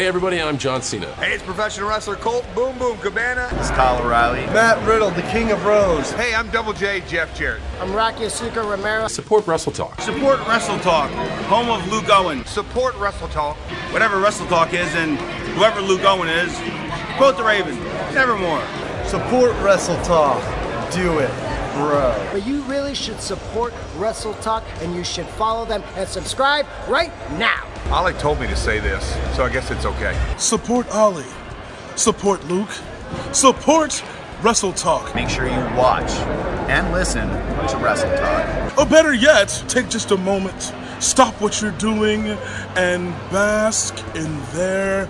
Hey everybody, I'm John Cena. Hey, it's professional wrestler Colt Boom Boom Cabana. It's Kyle O'Reilly. Matt Riddle, the King of Bros. Hey, I'm Double J Jeff Jarrett. I'm Rocky Azucar Romero. Support Wrestle Talk. Support Wrestle Talk, home of Luke Owen. Support Wrestle Talk. Whatever Wrestle Talk is, and whoever Luke Owen is, quote the Raven, nevermore. Support Wrestle Talk. Do it, bro. But you really should support Wrestle Talk and you should follow them and subscribe right now. Ollie told me to say this, so I guess it's okay. Support Ollie. Support Luke. Support Wrestle Talk. Make sure you watch and listen to Wrestle Talk. Or better yet, take just a moment, stop what you're doing, and bask in their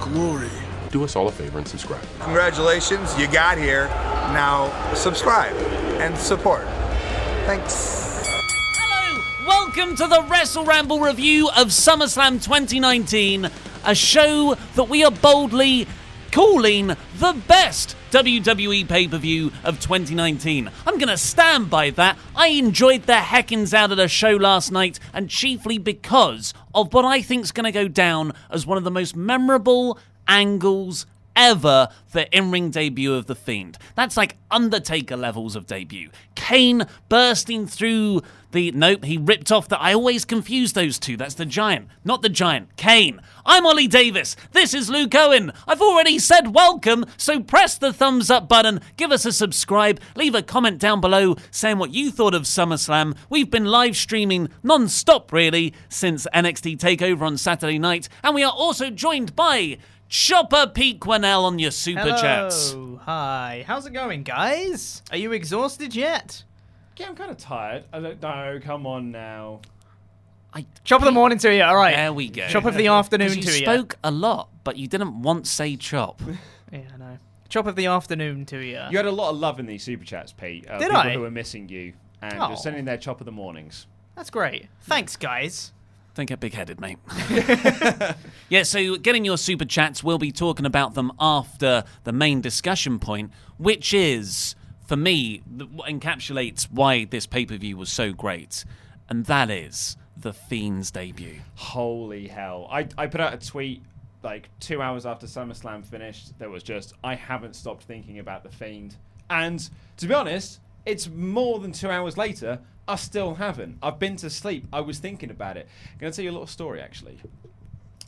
glory. Do us all a favor and subscribe. Congratulations, you got here. Now subscribe and support. Thanks. Hello, welcome to the Wrestle Ramble review of SummerSlam 2019, a show that we are boldly calling the best WWE pay per view of 2019. I'm going to stand by that. I enjoyed the heckins out of the show last night, and chiefly because of what I think is going to go down as one of the most memorable angles ever for in-ring debut of the Fiend. That's like Undertaker levels of debut. Kane bursting through the nope, he ripped off the I always confuse those two. That's the giant, not the giant. Kane. I'm Ollie Davis. This is Luke Owen. I've already said welcome, so press the thumbs up button, give us a subscribe, leave a comment down below saying what you thought of SummerSlam. We've been live streaming non-stop really since NXT TakeOver on Saturday night, and we are also joined by Chopper Pete Quinnell on your super chats. Hello. chats. Hi. How's it going, guys? Are you exhausted yet? Yeah, I'm kind of tired. I don't know. Come on now. I, Chop of the morning to you. All right. There we go. Chop of the afternoon 'Cause you to you. spoke a lot, but you didn't once say chop. Yeah, I know. Chop of the afternoon to you. You had a lot of love in these super chats, Pete. Uh, Did people I? who were missing you and Aw. you're sending their chop of the mornings. That's great. Thanks, guys. Don't get big headed, mate. yeah, so getting your super chats, we'll be talking about them after the main discussion point, which is, for me, what encapsulates why this pay per view was so great. And that is The Fiend's debut. Holy hell! I I put out a tweet like two hours after SummerSlam finished. That was just I haven't stopped thinking about the Fiend, and to be honest, it's more than two hours later. I still haven't. I've been to sleep. I was thinking about it. I'm gonna tell you a little story actually.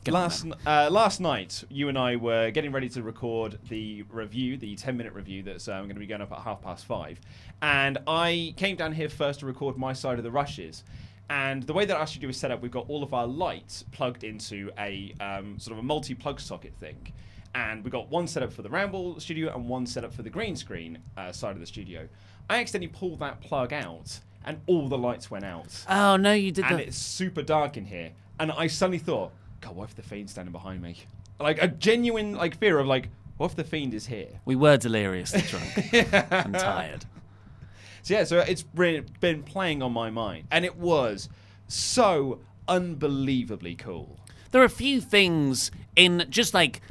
Get last n- uh, last night, you and I were getting ready to record the review, the ten minute review that's um, going to be going up at half past five, and I came down here first to record my side of the rushes. And the way that our studio is set up, we've got all of our lights plugged into a um, sort of a multi-plug socket thing, and we've got one set up for the Ramble studio and one set up for the green screen uh, side of the studio. I accidentally pulled that plug out, and all the lights went out Oh, no, you did and that. it's super dark in here. And I suddenly thought, God, what if the fiend's standing behind me? Like a genuine like fear of like, what if the fiend is here? We were deliriously drunk and tired. So yeah, so it's been playing on my mind, and it was so unbelievably cool. there are a few things in just like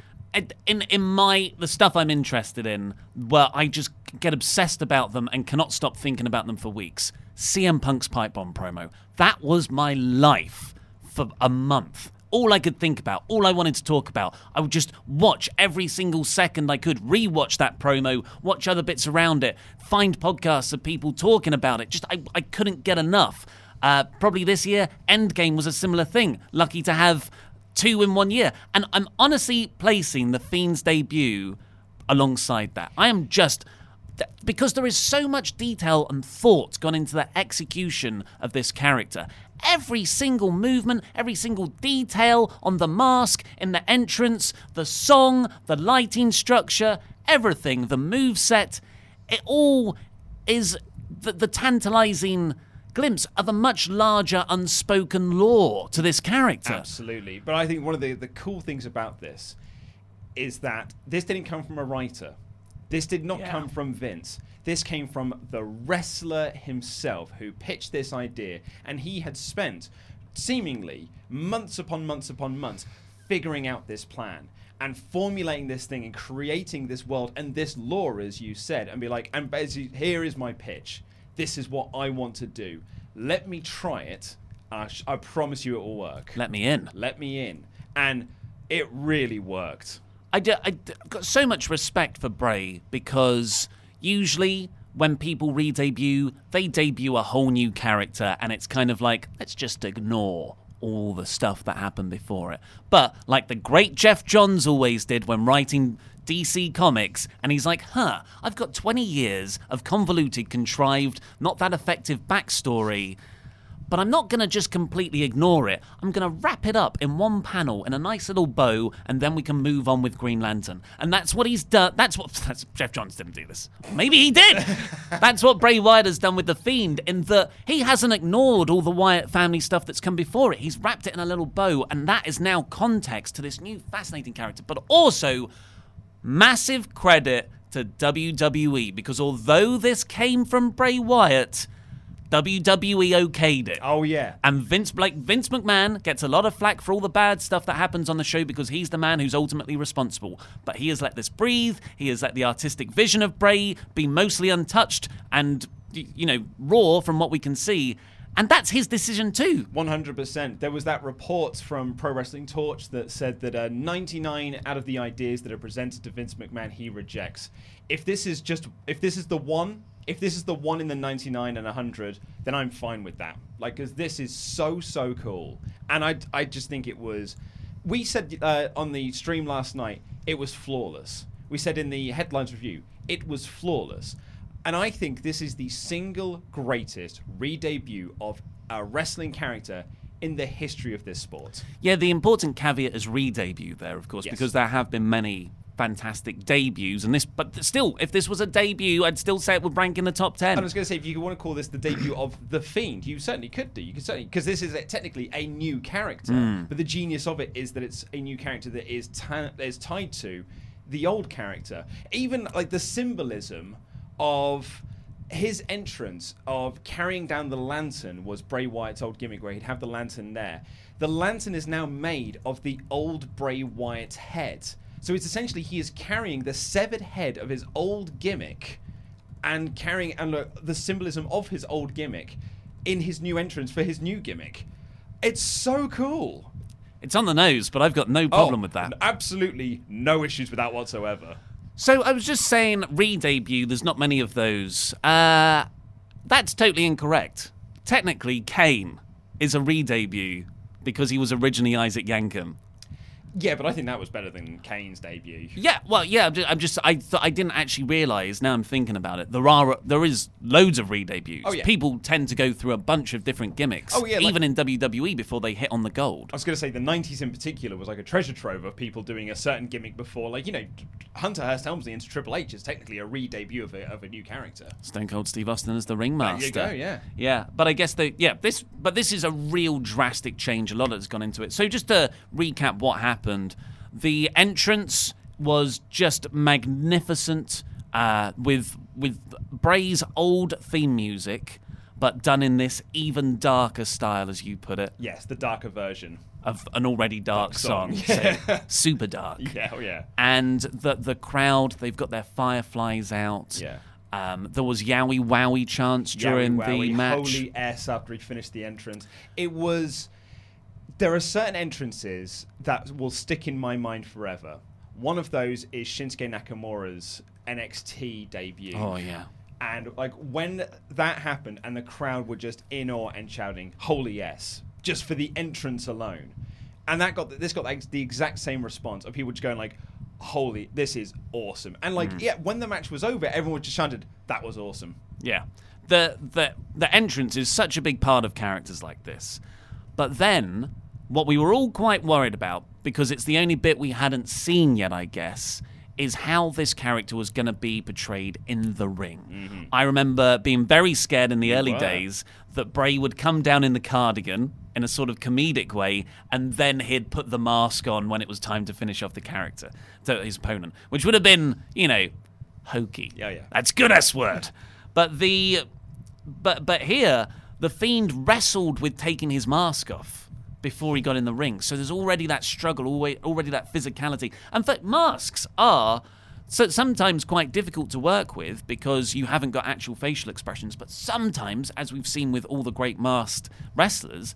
in in my the stuff I'm interested in where I just get obsessed about them and cannot stop thinking about them for weeks. CM Punk's pipe bomb promo. That was my life for a month. All I could think about, all I wanted to talk about. I would just watch every single second I could, rewatch that promo, watch other bits around it, find podcasts of people talking about it. Just I, I couldn't get enough. Uh, probably this year, Endgame was a similar thing. Lucky to have two in one year. And I'm honestly placing The Fiend's debut alongside that. I am just. Because there is so much detail and thought gone into the execution of this character. Every single movement, every single detail on the mask, in the entrance, the song, the lighting structure, everything, the move set, it all is the, the tantalizing glimpse of a much larger unspoken lore to this character. Absolutely. But I think one of the, the cool things about this is that this didn't come from a writer. This did not Yeah. come from Vince. This came from the wrestler himself who pitched this idea, and he had spent seemingly months upon months upon months figuring out this plan and formulating this thing and creating this world and this lore, as you said, and be like, and basically, here is my pitch. This is what I want to do. Let me try it. I, sh- I promise you it will work. Let me in. Let me in. And it really worked. I d- I d- got so much respect for Bray because usually when people re debut, they debut a whole new character, and it's kind of like, let's just ignore all the stuff that happened before it. But like the great Geoff Johns always did when writing DC Comics, and he's like, huh, I've got 20 years of convoluted, contrived, not that effective backstory but I'm not going to just completely ignore it. I'm going to wrap it up in one panel in a nice little bow, and then we can move on with Green Lantern. And that's what he's done. That's what that's, Geoff Johns didn't do this. Maybe he did. that's what Bray Wyatt has done with the Fiend, in that he hasn't ignored all the Wyatt family stuff that's come before it. He's wrapped it in a little bow, and that is now context to this new fascinating character. But also, massive credit to WWE because although this came from Bray Wyatt. WWE okayed it. Oh yeah. And Vince like Vince McMahon gets a lot of flack for all the bad stuff that happens on the show because he's the man who's ultimately responsible. But he has let this breathe. He has let the artistic vision of Bray be mostly untouched and you know raw from what we can see. And that's his decision too. 100%. There was that report from Pro Wrestling Torch that said that uh, 99 out of the ideas that are presented to Vince McMahon he rejects. If this is just if this is the one, if this is the one in the 99 and 100, then I'm fine with that. Like cuz this is so so cool. And I I just think it was we said uh, on the stream last night it was flawless. We said in the headlines review it was flawless. And I think this is the single greatest re debut of a wrestling character in the history of this sport. Yeah, the important caveat is re-debut there, of course, Yes. because there have been many fantastic debuts, and this. But still, if this was a debut, I'd still say it would rank in the top ten. I was going to say, if you want to call this the debut of the Fiend, you certainly could do. You could certainly because this is a, technically a new character. Mm. But the genius of it is that it's a new character that is is tied to the old character. Even like the symbolism of his entrance of carrying down the lantern was Bray Wyatt's old gimmick, where he'd have the lantern there. The lantern is now made of the old Bray Wyatt's head. So it's essentially he is carrying the severed head of his old gimmick and carrying and look, the symbolism of his old gimmick in his new entrance for his new gimmick. It's so cool. It's on the nose, but I've got no problem Oh, with that. Absolutely no issues with that whatsoever. So I was just saying, re-debut. There's not many of those. Uh, that's totally incorrect. Technically, Kane is a re-debut because he was originally Isaac Yankem. Yeah, but I think that was better than Kane's debut. Yeah, well, yeah. I'm just, I'm just I th- I didn't actually realize. Now I'm thinking about it. There are there is loads of re-debuts. Oh, yeah. People tend to go through a bunch of different gimmicks. Oh, yeah, like- even in WWE before they hit on the gold. I was going to say the 90s in particular was like a treasure trove of people doing a certain gimmick before. Like, you know, Hunter Hearst Helmsley into Triple H is technically a re debut of a, of a new character. Stone Cold Steve Austin as the ringmaster. There you go, yeah. Yeah, but I guess the yeah this but this is a real drastic change. A lot that's gone into it. So just to recap what happened, the entrance was just magnificent uh, with with Bray's old theme music, but done in this even darker style, as you put it, Yes, the darker version. of an already dark, Dark song. song. so super dark. Yeah, oh, yeah. And the the crowd, they've got their fireflies out. Yeah. Um, there was Yowie Wowie chants during Yowie the Wowie, match. Holy S after he finished the entrance. It was. There are certain entrances that will stick in my mind forever. One of those is Shinsuke Nakamura's NXT debut. Oh yeah. And like when that happened, and the crowd were just in awe and shouting "Holy yes!" just for the entrance alone, and that got this got like, the exact same response of people just going like, "Holy, this is awesome!" And like, Mm. yeah, when the match was over, everyone just chanted, "That was awesome." Yeah. The the the entrance is such a big part of characters like this. But then what we were all quite worried about because it's the only bit we hadn't seen yet, I guess, is how this character was going to be portrayed in the ring. Mm-hmm. I remember being very scared in the early were. days that Bray would come down in the cardigan in a sort of comedic way, and then he'd put the mask on when it was time to finish off the character, to his opponent, which would have been, you know, hokey. Yeah, yeah. That's good S word. But the but but here the fiend wrestled with taking his mask off before he got in the ring. So there's already that struggle, already that physicality. And fact, masks are so sometimes quite difficult to work with because you haven't got actual facial expressions. But sometimes, as we've seen with all the great masked wrestlers,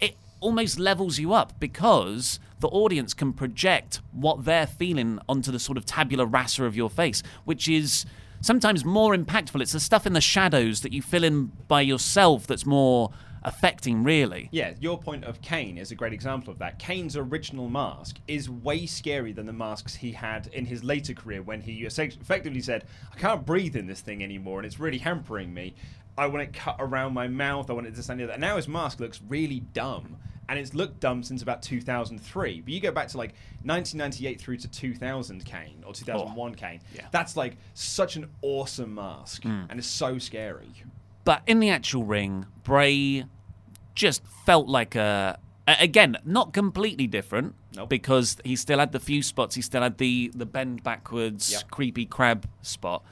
it almost levels you up because the audience can project what they're feeling onto the sort of tabula rasa of your face, which is sometimes more impactful. It's the stuff in the shadows that you fill in by yourself that's more affecting, really. Yeah, your point of Kane is a great example of that. Kane's original mask is way scarier than the masks he had in his later career when he effectively said, I can't breathe in this thing anymore and it's really hampering me. I want it cut around my mouth. I want it to stand near that. And now his mask looks really dumb. And it's looked dumb since about 2003. But you go back to like 1998 through to 2000 Kane or 2001 Kane. Yeah. That's like such an awesome mask. Mm. And it's so scary. But in the actual ring, Bray just felt like a. Again, not completely different Nope. because he still had the few spots. He still had the the bend backwards, Yep. creepy crab spot,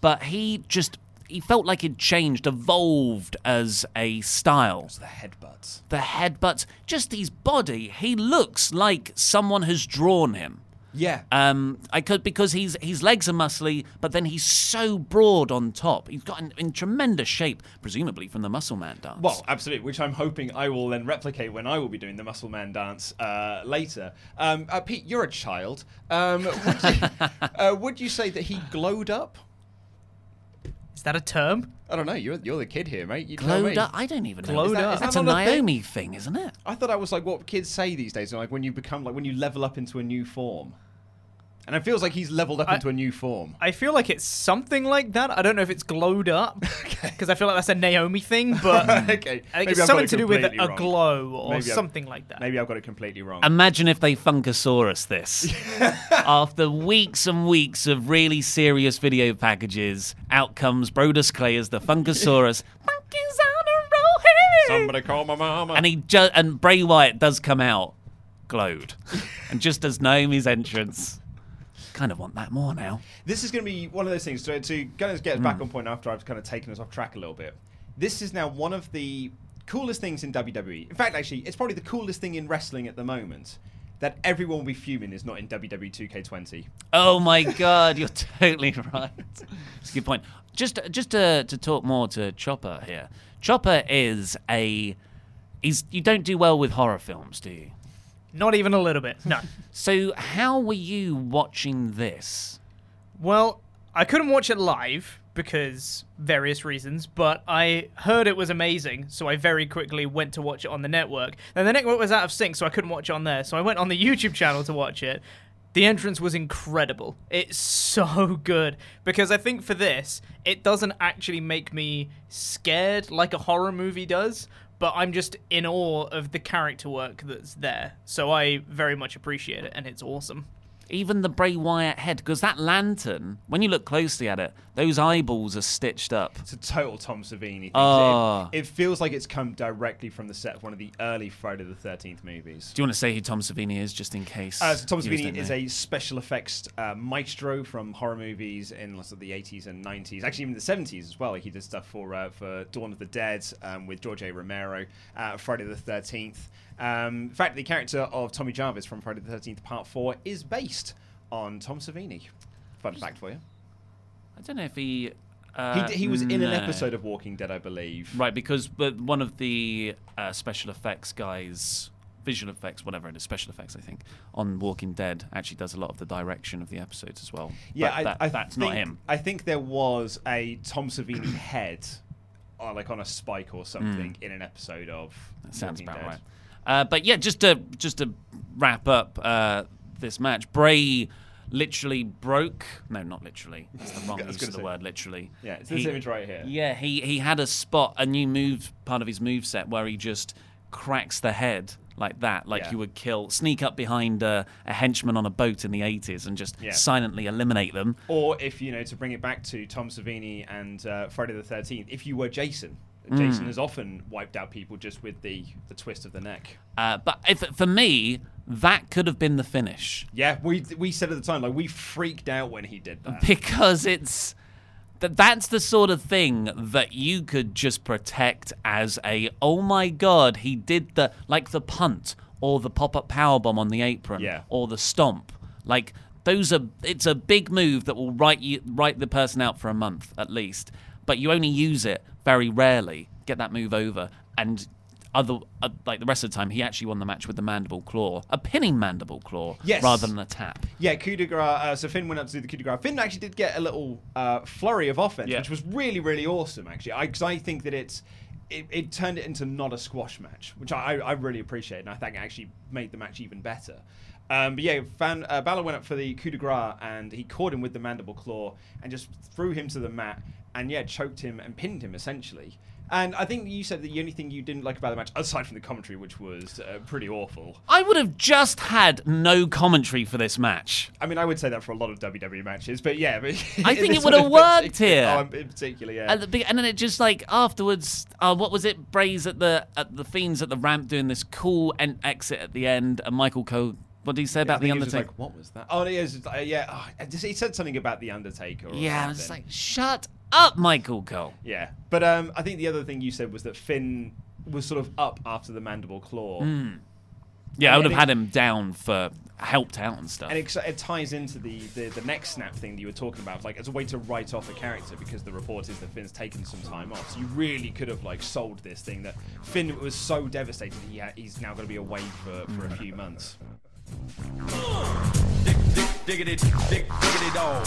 but he just he felt like it changed, evolved as a style. It's the headbutts. The headbutts, just his body. He looks like someone has drawn him. Yeah. Um, I could because he's his legs are muscly, but then he's so broad on top. He's got in, in tremendous shape, presumably from the Muscle Man dance. Well, absolutely, which I'm hoping I will then replicate when I will be doing the Muscle Man dance uh, later. Um, uh, Pete, you're a child. Um, would, you, uh, would you say that he glowed up? Is that a term? I don't know. You're, you're the kid here, mate. You tell me. glowed up. I don't even know. Glowed Is that- up. is that That's a not a thing? Naomi thing, isn't it? I thought that was like what kids say these days, like when you become like when you level up into a new form. And it feels like he's leveled up I- into a new form. I feel like it's something like that. I don't know if it's glowed up because I feel like that's a Naomi thing, but okay, I think Maybe it's I've something it to do with completely a wrong. glow or Maybe I've- something like that. Maybe I've got it completely wrong. Imagine if they Funkasaurus this. After weeks and weeks of really serious video packages, out comes Brodus Clay as the Funkasaurus. Monkeys on a roll here. Somebody call my mama. and he ju- and Bray Wyatt does come out glowed, and just as Naomi's entrance, kind of want that more now. This is going to be one of those things. So to kind of get us Hmm. back on point after I've kind of taken us off track a little bit. This is now one of the coolest things in WWE. In fact, actually, it's probably the coolest thing in wrestling at the moment. That everyone will be fuming is not in WWE 2K20. Oh my god, you're totally right. It's a good point. Just just to, to talk more to Chopper here. Chopper is a he's you don't do well with horror films, do you? Not even a little bit. No. So how were you watching this? Well, I couldn't watch it live because various reasons, but I heard it was amazing, so I very quickly went to watch it on the network. And the network was out of sync, so I couldn't watch it on there. So I went on the YouTube channel to watch it. The entrance was incredible. It's so good because I think for this, it doesn't actually make me scared like a horror movie does, but I'm just in awe of the character work that's there. So I very much appreciate it and it's awesome. Even the Bray Wyatt head, because that lantern, when you look closely at it, those eyeballs are stitched up. It's a total Tom Savini thing. Oh. It, it feels like it's come directly from the set of one of the early Friday the 13th movies. Do you want to say who Tom Savini is, just in case? Uh, so Tom Savini is know? a special effects uh, maestro from horror movies in lots of the 80s and 90s, actually even the 70s as well. He did stuff for uh, for Dawn of the Dead um, with George A. Romero, uh, Friday the 13th. Um, in fact, the character of Tommy Jarvis from Friday the 13th Part 4 is based on Tom Savini. Fun fact for you. I don't know if he. He, Uh, d- he was in an episode of Walking Dead, I believe. Right, because but one of the uh, special effects guys, visual effects, whatever it is, special effects, I think, on Walking Dead actually does a lot of the direction of the episodes as well. Yeah, I, that, I that's think, not him. I think there was a Tom Savini head, uh, like on a spike or something, in an episode of. That sounds Walking about Dead. right. Uh, but yeah, just to just to wrap up uh, this match, Bray literally broke. No, not literally. That's the wrong use of the say. word. Literally. Yeah, it's this image right here. Yeah, he he had a spot, a new move, part of his move set where he just cracks the head like that, like Yeah. you would kill, sneak up behind uh, a henchman on a boat in the 80s and just Yeah. silently eliminate them. Or if you know to bring it back to Tom Savini and uh, Friday the Thirteenth, if you were Jason, Mm. Jason has often wiped out people just with the the twist of the neck. Uh, but if, for me, that could have been the finish Yeah, we we said at the time like we freaked out when he did that. because it's that that's the sort of thing that you could just protect as a oh my god he did the like the punt or the pop-up power bomb on the apron Yeah. or the stomp like those are it's a big move that will write you write the person out for a month at least but you only use it very rarely get that move over and other uh, like the rest of the time he actually won the match with the mandible claw a pinning mandible claw Yes. rather than a tap Yeah, coup de grace. Uh, so Finn went up to do the coup de grace. Finn actually did get a little uh, flurry of offense, Yeah. which was really, really awesome. Actually, because I, think that it's it, it turned it into not a squash match, which I, I really appreciate, and I think it actually made the match even better. Um, but yeah, Van, uh, Balor went up for the coup de grace, and he caught him with the mandible claw and just threw him to the mat, and yeah, choked him and pinned him essentially. And I think you said that the only thing you didn't like about the match, aside from the commentary, which was uh, pretty awful. I would have just had no commentary for this match. I mean, I would say that for a lot of WWE matches, but yeah. But I think it would have worked here. Oh, in particular, yeah. At the and then it just like afterwards, uh, what was it? Bray's at the at the fiends at the ramp doing this cool en- exit at the end, and Michael Cole. What did he say I about think the he was just Undertaker? like, what was that? Oh, yeah, it's- uh, yeah. oh, he said something about the Undertaker. Or yeah, I was just like, shut up, Michael Cole. yeah. But um, I think the other thing you said was that Finn was sort of up after the mandible claw. Yeah, I would have had him down for helped out and stuff. And it, it ties into the, the, the neck snap thing that you were talking about, like as a way to write off a character because the report is that Finn's taken some time off. So you really could have like sold this thing that Finn was so devastated he ha- he's now going to be away for, for a few months. Diggity, dig, diggity dog.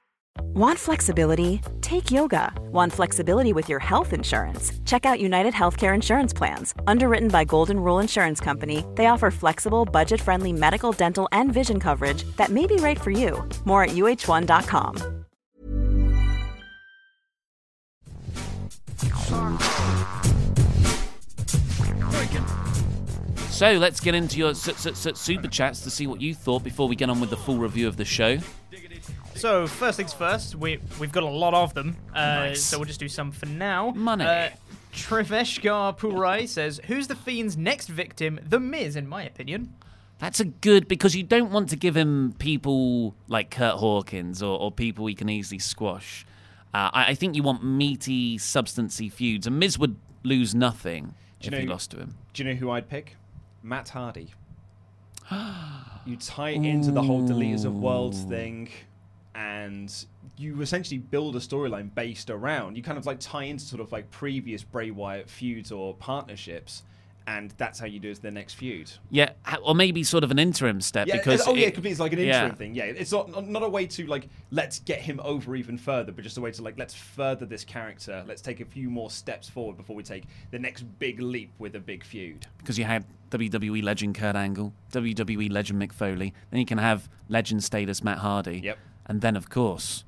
Want flexibility? Take yoga. Want flexibility with your health insurance? Check out United Healthcare Insurance Plans. Underwritten by Golden Rule Insurance Company, they offer flexible, budget friendly medical, dental, and vision coverage that may be right for you. More at uh1.com. So let's get into your super chats to see what you thought before we get on with the full review of the show. So first things first, we we've got a lot of them, uh, Nice. so we'll just do some for now. Money. Uh, Triveshkar Purai says, "Who's the Fiend's next victim? The Miz, in my opinion." That's a good because you don't want to give him people like Kurt Hawkins or, or people he can easily squash. Uh, I, I think you want meaty, substancy feuds, and Miz would lose nothing Do if you he lost to him. Do you know who I'd pick? Matt Hardy. you tie it into the whole deleters of worlds thing, and you essentially build a storyline based around. You kind of like tie into sort of like previous Bray Wyatt feuds or partnerships, and that's how you do it the next feud. Yeah, or maybe sort of an interim step Yeah, because uh, oh yeah, it- it could be it's like an interim yeah. thing. Yeah, it's not not- not a way to like let's get him over even further, but just a way to like let's further this character. Let's take a few more steps forward before we take the next big leap with a big feud. because you had WWE legend Kurt Angle, WWE legend Mick Foley, then you can have legend status Matt Hardy, Yep. And then of course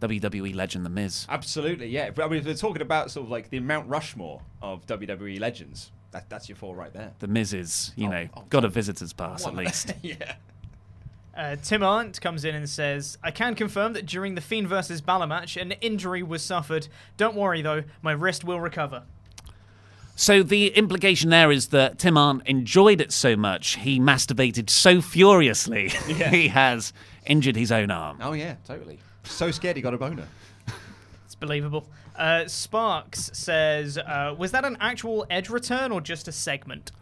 WWE legend The Miz. Absolutely, yeah. But I mean, if they're talking about sort of like the Mount Rushmore of WWE legends, that, that's your four right there. The Miz is, you Oh, know, oh, got a visitor's pass at least. yeah. Uh, Tim Arndt comes in and says, I can confirm that during the Fiend versus Balor match, an injury was suffered. Don't worry though, my wrist will recover. So the implication there is that Tim Arndt enjoyed it so much, he masturbated so furiously, Yeah. he has injured his own arm. Oh yeah, totally. So scared he got a boner. It's Believable. Uh, Sparks says, uh, "Was that an actual Edge return or just a segment?"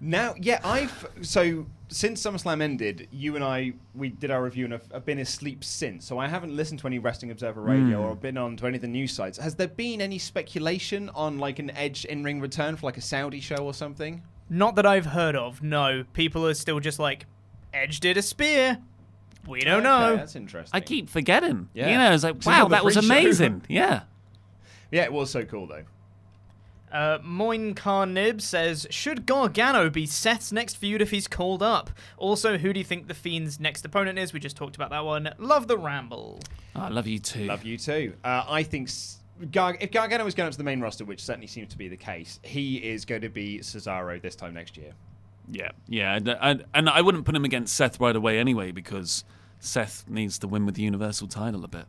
Now, yeah, I've so since SummerSlam ended, you and I we did our review and I've, I've been asleep since. So I haven't listened to any Wrestling Observer Radio Mm. or been on to any of the news sites. Has there been any speculation on like an Edge in ring return for like a Saudi show or something? Not that I've heard of. No, people are still just like, Edge did a spear. We don't know. Okay, that's interesting. I keep forgetting. Yeah. You know, it's like, wow, that was pre-show. amazing. Yeah. Yeah, it was so cool though. Uh, Moin Carnib says, Should Gargano be Seth's next feud if he's called up? Also, who do you think The Fiend's next opponent is? We just talked about that one. Love the ramble. Oh, I love you too. Love you too. Uh, I think s- Gar- if Gargano is going up to the main roster, which certainly seems to be the case, he is going to be Cesaro this time next year. Yeah, yeah, and, and, and I wouldn't put him against Seth right away anyway because Seth needs to win with the Universal title a bit.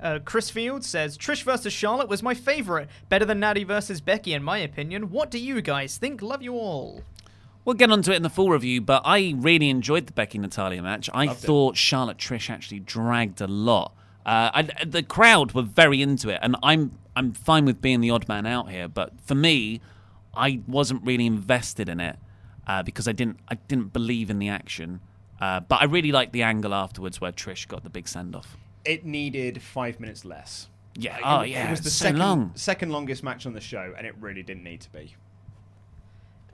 Uh, Chris Field says, Trish versus Charlotte was my favorite. Better than Natty versus Becky, in my opinion. What do you guys think? Love you all. We'll get onto it in the full review, but I really enjoyed the Becky Natalia match. I Loved it. thought Charlotte Trish actually dragged a lot. Uh, I, the crowd were very into it, and I'm I'm fine with being the odd man out here. But for me, I wasn't really invested in it uh, because I didn't I didn't believe in the action. Uh, but I really liked the angle afterwards where Trish got the big send off. It needed five minutes less. Yeah. Like, oh it, yeah. It was the so second long. second longest match on the show, and it really didn't need to be.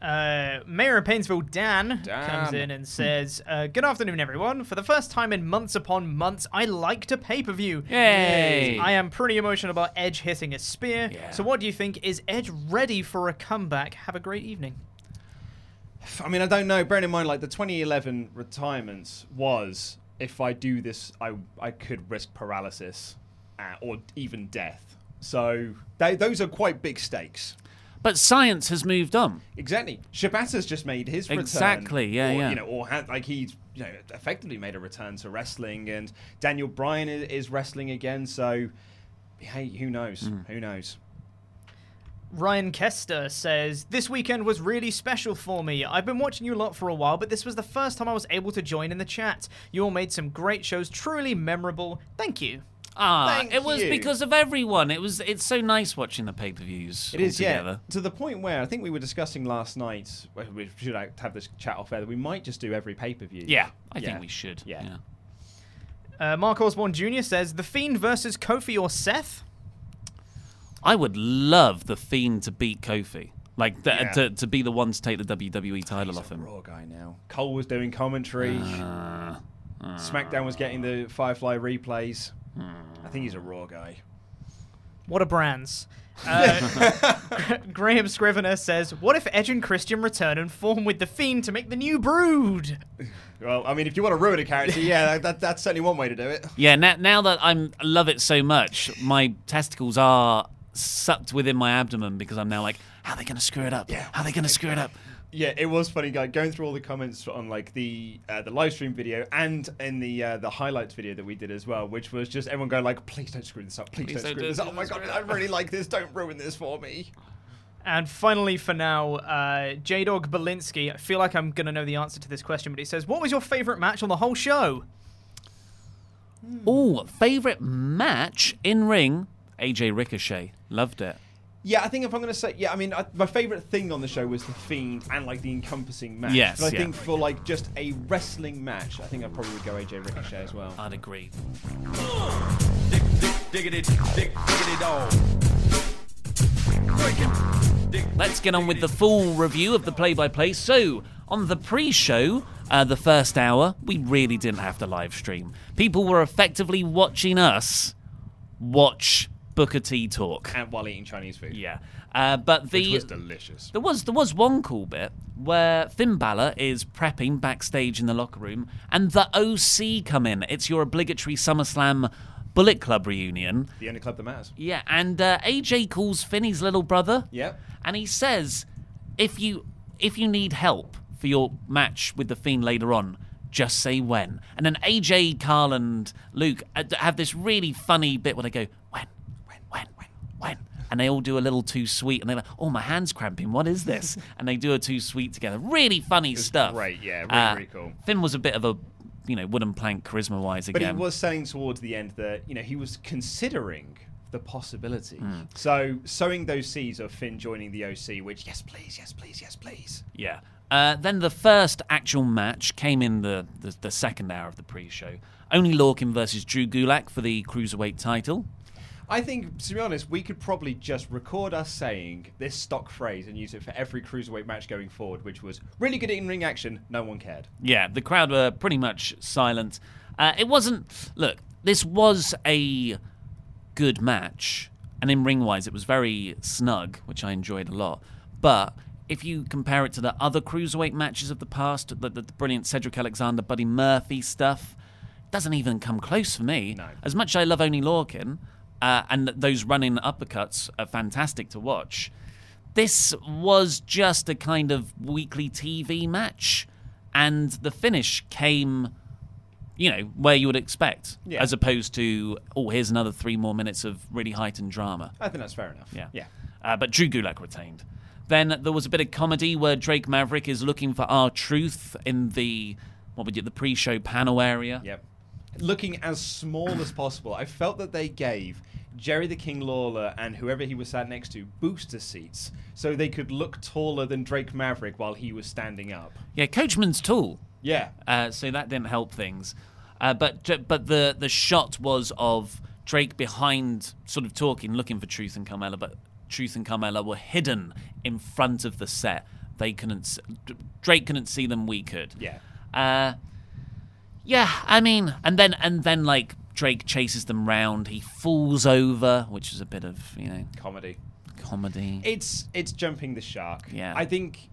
Uh, Mayor of Painesville, Dan, Dan. comes in and says, uh, Good afternoon, everyone. For the first time in months upon months, I liked a pay per view. Yay. I am pretty emotional about Edge hitting a spear. So, what do you think? Is Edge ready for a comeback? Have a great evening. I mean, I don't know. Bearing in mind, like the 2011 retirements was, if I do this, I I could risk paralysis uh, or even death. So they, those are quite big stakes. But science has moved on. Exactly. Shibata's just made his return. Exactly, yeah, or, yeah. You know, or had, like he's you know effectively made a return to wrestling, and Daniel Bryan is, wrestling again. So, hey, who knows? Hmm. Who knows? Ryan Kester says, This weekend was really special for me. I've been watching you a lot for a while, but this was the first time I was able to join in the chat. You all made some great shows, truly memorable. Thank you. Ah, Thank it was you. because of everyone. It was. It's so nice watching the pay per views. It is, yeah. To the point where I think we were discussing last night. We should have this chat off air. That we might just do every pay per view. Yeah, I think we should. Yeah. Uh, Mark Osborne Jr. says, The Fiend versus Kofi or Seth? I would love the Fiend to beat Kofi, like th- Yeah. to to be the one to take the WWE title off him. Raw guy now. Cole was doing commentary. Uh, SmackDown was getting the Firefly replays. Hmm. I think he's a Raw guy. What a brands. Uh, Graham Scrivener says, What if Edge and Christian return and form with The Fiend to make the new brood? Well, I mean, if you want to ruin a character, yeah, that, that, that's certainly one way to do it. Yeah, now, now that I'm I love it so much, my testicles are sucked within my abdomen because I'm now like, how are they going to screw it up? Yeah. How are they going to screw it up? Yeah, it was funny, guy. Going through all the comments on like the uh, the live stream video and in the uh, the highlights video that we did as well, which was just everyone going like, "Please don't screw this up! Please, Please don't, don't screw do this this, up! Oh my god, I really like this! Don't ruin this for me!" And finally, for now, uh, J Dog Belinsky. I feel like I'm going to know the answer to this question, but he says, What was your favorite match on the whole show? Oh, favorite match in ring? AJ Ricochet, loved it. Yeah, I think if I'm going to say, yeah, I mean, I, my favorite thing on the show was the Fiend and like the encompassing match. Yes, but I yeah. think for like just a wrestling match, I think I probably would go AJ Ricochet as well. I'd agree. Diggity, dig, diggity dog. Let's get on with the full review of the play by play. So, on the pre show, uh, the first hour, we really didn't have to live stream. People were effectively watching us watch Booker T talk. And while eating Chinese food. Yeah. Uh, but the Which was delicious. There was there was one cool bit where Finn Balor is prepping backstage in the locker room, and the OC come in. It's your obligatory SummerSlam Bullet Club reunion. The only club that matters. Yeah, and uh, AJ calls Finney's little brother. Yep. And he says, if you if you need help for your match with the Fiend later on, just say when. And then AJ, Karl, and Luke uh, have this really funny bit where they go, when, when. And they all do a little too sweet, and they're like, "Oh, my hand's cramping. What is this?" and they do a too sweet together. Really funny stuff. Right? yeah, really, Uh, really cool. Finn was a bit of a you know, wooden plank charisma wise But he was saying towards the end that you know he was considering the possibility. Mm. So sowing those seeds of Finn joining the OC, which yes please, yes please, yes please. Yeah. Uh, then the first actual match came in the, the, the second hour of the pre-show. Oney Lorcan versus Drew Gulak for the cruiserweight title. I think, to be honest, we could probably just record us saying this stock phrase and use it for every cruiserweight match going forward, which was really good in ring action. No one cared. Yeah, the crowd were pretty much silent. Uh, it wasn't. Look, this was a good match, and in ring wise, it was very snug, which I enjoyed a lot. But if you compare it to the other cruiserweight matches of the past, the, the, the brilliant Cedric Alexander, Buddy Murphy stuff, doesn't even come close for me. No. As much as I love Oney Lorcan, uh, and those running uppercuts are fantastic to watch. This was just a kind of weekly TV match, and the finish came, you know, where you would expect, Yeah. as opposed to oh, here's another three more minutes of really heightened drama. I think that's fair enough. Yeah. Yeah. Uh, but Drew Gulak retained. Then there was a bit of comedy where Drake Maverick is looking for R-Truth in the what would you the pre-show panel area. Yep. Looking as small as possible. I felt that they gave Jerry the King Lawler and whoever he was sat next to booster seats so they could look taller than Drake Maverick while he was standing up. Yeah, Coachman's tall. Yeah. Uh, so that didn't help things. Uh, but but the the shot was of Drake behind, sort of talking, looking for Truth and Carmella, but Truth and Carmella were hidden in front of the set. They couldn't. Drake couldn't see them. We could. Yeah. Uh, yeah. I mean, and then and then like Drake chases them round. He falls over, which is a bit of you know Comedy. comedy. It's it's jumping the shark. Yeah. I think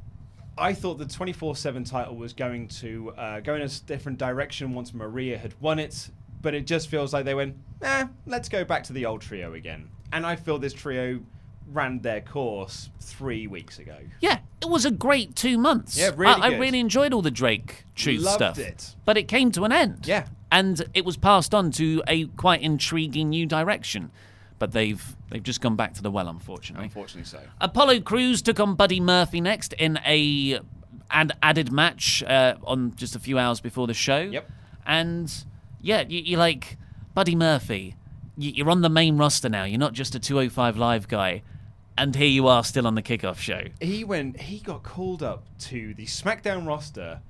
I thought the 24/7 title was going to uh, go in a different direction once Maria had won it, but it just feels like they went, "Eh, let's go back to the old trio again." And I feel this trio ran their course 3 weeks ago. Yeah, it was a great two months. Yeah, really I, I really enjoyed all the Drake truth Loved stuff. it. But it came to an end. Yeah. And it was passed on to a quite intriguing new direction. But they've they've just gone back to the well, unfortunately. Unfortunately so. Apollo Crews took on Buddy Murphy next in a ad- added match uh, on just a few hours before the show. Yep. And yeah, you, you're like Buddy Murphy. You're on the main roster now. You're not just a 205 live guy. And here you are still on the kickoff show. He went he got called up to the SmackDown roster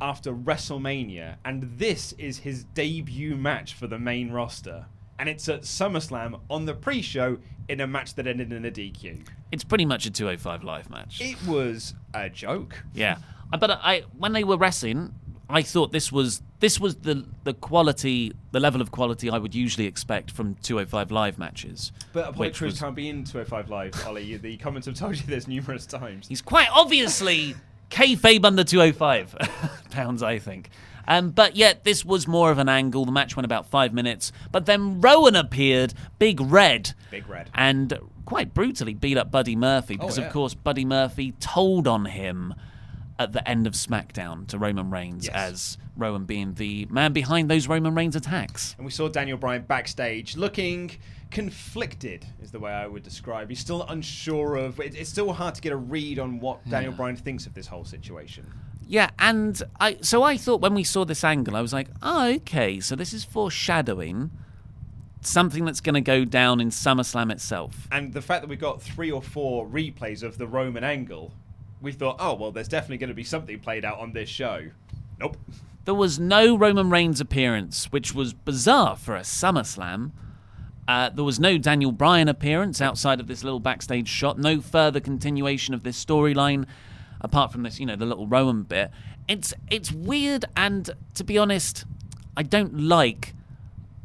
after WrestleMania and this is his debut match for the main roster. And it's at SummerSlam on the pre-show in a match that ended in a DQ. It's pretty much a 205 live match. It was a joke. Yeah, but I when they were wrestling, I thought this was this was the the quality, the level of quality I would usually expect from 205 live matches. But Apollo Crews was- can't be in 205 Live, Ollie. The comments have told you this numerous times. He's quite obviously kayfabe under 205 pounds, I think. Um, but yet, this was more of an angle. The match went about five minutes, but then Rowan appeared, Big Red, Big Red. and quite brutally beat up Buddy Murphy Oh, because, yeah. of course, Buddy Murphy told on him at the end of SmackDown to Roman Reigns Yes. as Rowan being the man behind those Roman Reigns attacks. And we saw Daniel Bryan backstage looking conflicted, is the way I would describe. He's still unsure of. It's still hard to get a read on what hmm. Daniel Bryan thinks of this whole situation. Yeah, and I so I thought when we saw this angle, I was like, oh, okay, so this is foreshadowing something that's going to go down in SummerSlam itself. And the fact that we got three or four replays of the Roman angle, we thought, oh, well, there's definitely going to be something played out on this show. Nope. There was no Roman Reigns appearance, which was bizarre for a SummerSlam. Uh, there was no Daniel Bryan appearance outside of this little backstage shot. No further continuation of this storyline, apart from this, you know, the little Rowan bit. It's it's weird, and to be honest, I don't like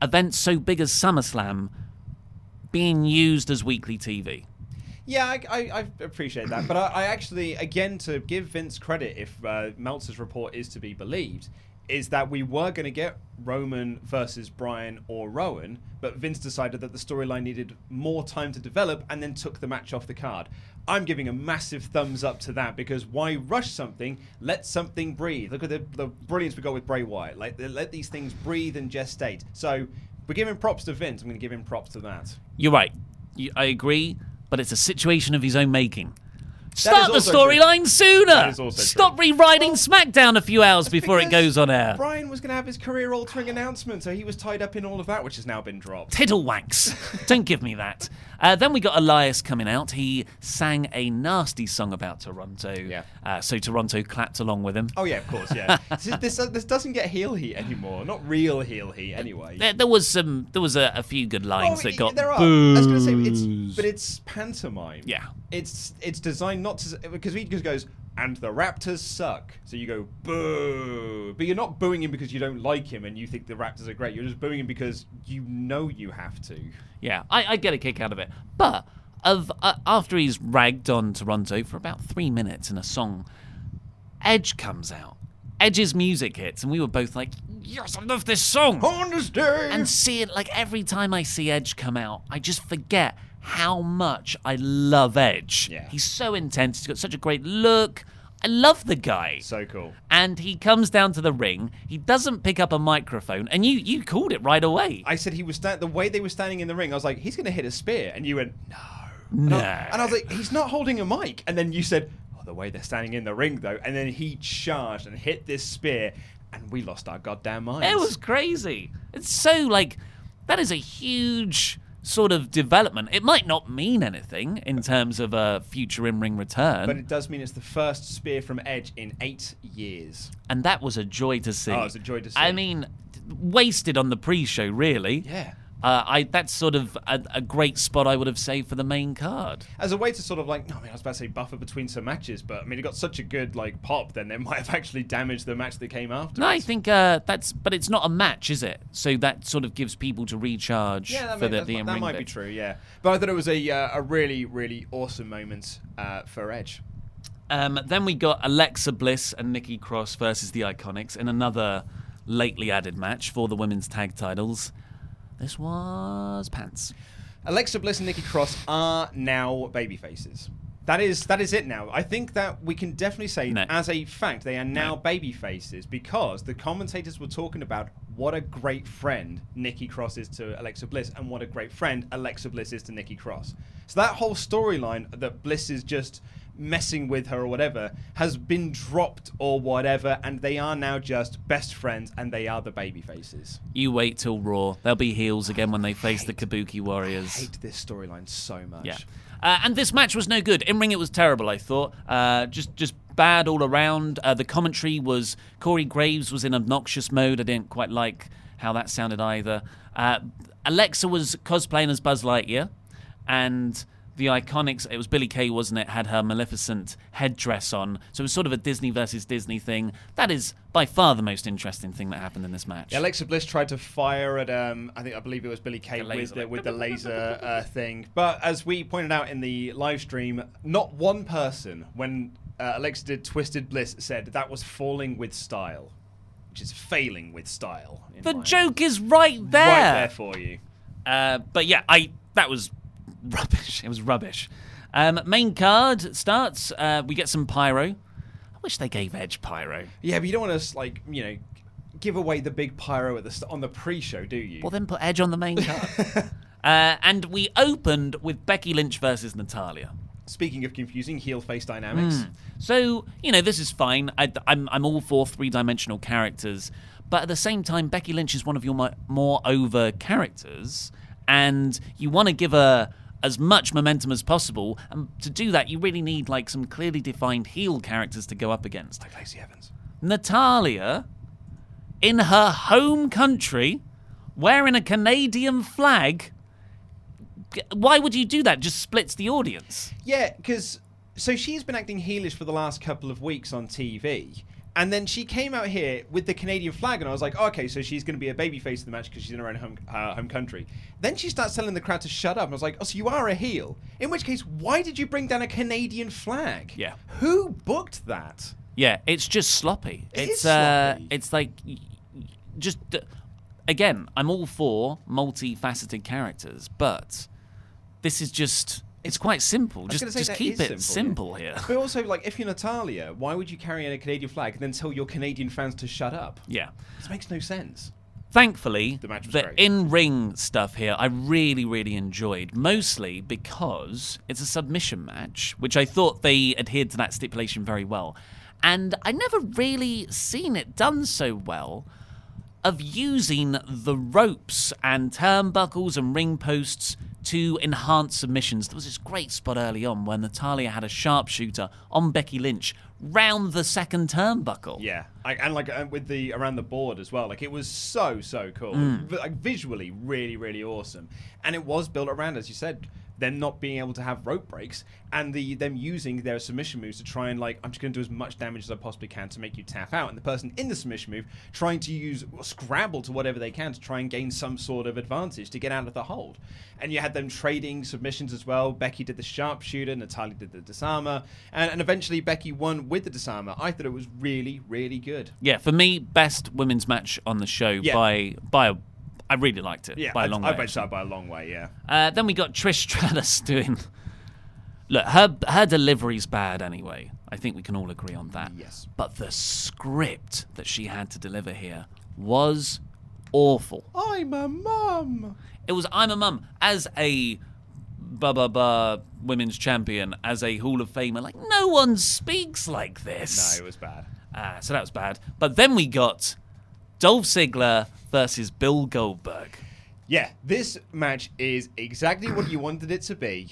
events so big as SummerSlam being used as weekly TV. Yeah, I, I, I appreciate that. But I, I actually, again, to give Vince credit, if uh, Meltzer's report is to be believed, is that we were going to get Roman versus Bryan or Rowan, but Vince decided that the storyline needed more time to develop and then took the match off the card. I'm giving a massive thumbs up to that because why rush something? Let something breathe. Look at the, the brilliance we got with Bray Wyatt. Like, let these things breathe and gestate. So we're giving props to Vince. I'm going to give him props to that. You're right. I agree, but it's a situation of his own making. Start the storyline sooner. That is also Stop rewriting SmackDown a few hours before it goes on air. Bryan was going to have his career-altering announcement, so he was tied up in all of that, which has now been dropped. Tiddlewanks. Don't give me that. Uh, then we got Elias coming out. He sang a nasty song about Toronto. Yeah. Uh, so Toronto clapped along with him. Oh yeah, of course, yeah. this, this, this doesn't get heel heat anymore. Not real heel heat, anyway. There, there was some. There was a, a few good lines Oh, that y- got. there are. I was going to say, it's, but it's pantomime. Yeah. It's it's designed not to because he just goes and the Raptors suck. So you go boo, but you're not booing him because you don't like him and you think the Raptors are great. You're just booing him because you know you have to. Yeah, I, I get a kick out of it. But of uh, after he's ragged on Toronto for about three minutes in a song, Edge comes out. Edge's music hits, and we were both like, "Yes, I love this song." Understand? And see it like every time I see Edge come out, I just forget how much I love Edge. Yeah. He's so intense. He's got such a great look. I love the guy. So cool. And he comes down to the ring. He doesn't pick up a microphone, and you you called it right away. I said he was sta- the way they were standing in the ring. I was like, he's going to hit a spear, and you went no. No. And I, and I was like, he's not holding a mic. And then you said, oh, the way they're standing in the ring though. And then he charged and hit this spear, and we lost our goddamn minds. It was crazy. It's so like that is a huge sort of development. It might not mean anything in terms of a future in-ring return, But it does mean it's the first spear from Edge in eight years. and that was a joy to see. Oh, it was a joy to see. I mean, wasted on the pre-show, really. Yeah. Uh, I that's sort of a, a great spot I would have saved for the main card. As a way to sort of like, no, I mean, I was about to say buffer between some matches, but I mean, it got such a good like pop, then it might have actually damaged the match that came after. No, I think uh, that's, but it's not a match, is it? So that sort of gives people to recharge Yeah, that, for the, the that might bit. be true. Yeah, but I thought it was a uh, a really really awesome moment uh, for Edge. Um, then we got Alexa Bliss and Nikki Cross versus the Iconics in another lately added match for the women's tag titles. This was pants. Alexa Bliss and Nikki Cross are now babyfaces. That is that is it now. I think that we can definitely say as a fact they are now babyfaces because the commentators were talking about what a great friend Nikki Cross is to Alexa Bliss and what a great friend Alexa Bliss is to Nikki Cross. So that whole storyline that Bliss is just messing with her or whatever has been dropped or whatever and they are now just best friends and they are the baby faces. You wait till Raw. They'll be heels again when they face the Kabuki Warriors. I hate this storyline so much. Yeah. Uh, and this match was no good. In ring, it was terrible. I thought, uh, just just bad all around. Uh, the commentary was Corey Graves was in obnoxious mode. I didn't quite like how that sounded either. Uh, Alexa was cosplaying as Buzz Lightyear, and the Iconics. It was Billie Kay, wasn't it? Had her Maleficent headdress on, so it was sort of a Disney versus Disney thing. That is by far the most interesting thing that happened in this match. Yeah, Alexa Bliss tried to fire at um, I think I believe it was Billie Kay The with the, with the laser uh, thing. But as we pointed out in the live stream, not one person when uh, Alexa did Twisted Bliss said that was falling with style, which is failing with style. The joke is right there. Right there for you. Uh, but yeah, I that was rubbish. It was rubbish. Um, main card starts. Uh, we get some pyro. I wish they gave Edge pyro. Yeah, but you don't want to like you know give away the big pyro at the st- on the pre-show, do you? Well, then put Edge on the main card. uh, and we opened with Becky Lynch versus Natalya. Speaking of confusing heel face dynamics, Mm. So you know this is fine. I, I'm I'm all for three dimensional characters, but at the same time, Becky Lynch is one of your mo- more over characters, and you want to give her as much momentum as possible. And to do that, you really need like some clearly defined heel characters to go up against. Like Lacey Evans. Natalya, in her home country, wearing a Canadian flag. Why would you do that? Just splits the audience. Yeah, because so she's been acting heelish for the last couple of weeks on TV. And then she came out here with the Canadian flag, and I was like, oh, okay, so she's going to be a babyface of the match because she's in her own home, uh, home country. Then she starts telling the crowd to shut up, and I was like, oh, so you are a heel. In which case, why did you bring down a Canadian flag? Yeah. Who booked that? Yeah, it's just sloppy. It it's uh sloppy. it's like just uh, again, I'm all for multifaceted characters, but this is just it's quite simple. Just just keep it simple, here. But also, like, if you're Natalya, why would you carry in a Canadian flag and then tell your Canadian fans to shut up? Yeah. This makes no sense. Thankfully, The match the in-ring stuff here I really, really enjoyed, mostly because it's a submission match, which I thought they adhered to that stipulation very well. And I never really seen it done so well of using the ropes and turnbuckles and ring posts to enhance submissions. There was this great spot early on where Natalya had a sharpshooter on Becky Lynch round the second turnbuckle. Yeah, I, and like uh, with the around the board as well. Like it was so so cool. Mm. V- Like visually, really really awesome. And it was built around, as you said, them not being able to have rope breaks and the them using their submission moves to try and like I'm just going to do as much damage as I possibly can to make you tap out, and the person in the submission move trying to use scrabble to whatever they can to try and gain some sort of advantage to get out of the hold. And you had them trading submissions as well. Becky did the sharpshooter, Natalya did the disarmer, and, and eventually Becky won with the disarmer. I thought it was really really good. Yeah, for me, best women's match on the show Yeah. by by a, I really liked it Yeah, by a long I'd way. bet so by a long way. Yeah. Uh, then we got Trish Stratus doing. Look, her her delivery's bad anyway. I think we can all agree on that. Yes. But the script that she had to deliver here was awful. I'm a mum. It was I'm a mum as a blah blah blah women's champion as a Hall of Famer. Like no one speaks like this. No, it was bad. Uh, so that was bad. But then we got Dolph Ziggler versus Bill Goldberg. Yeah, this match is exactly what you wanted it to be,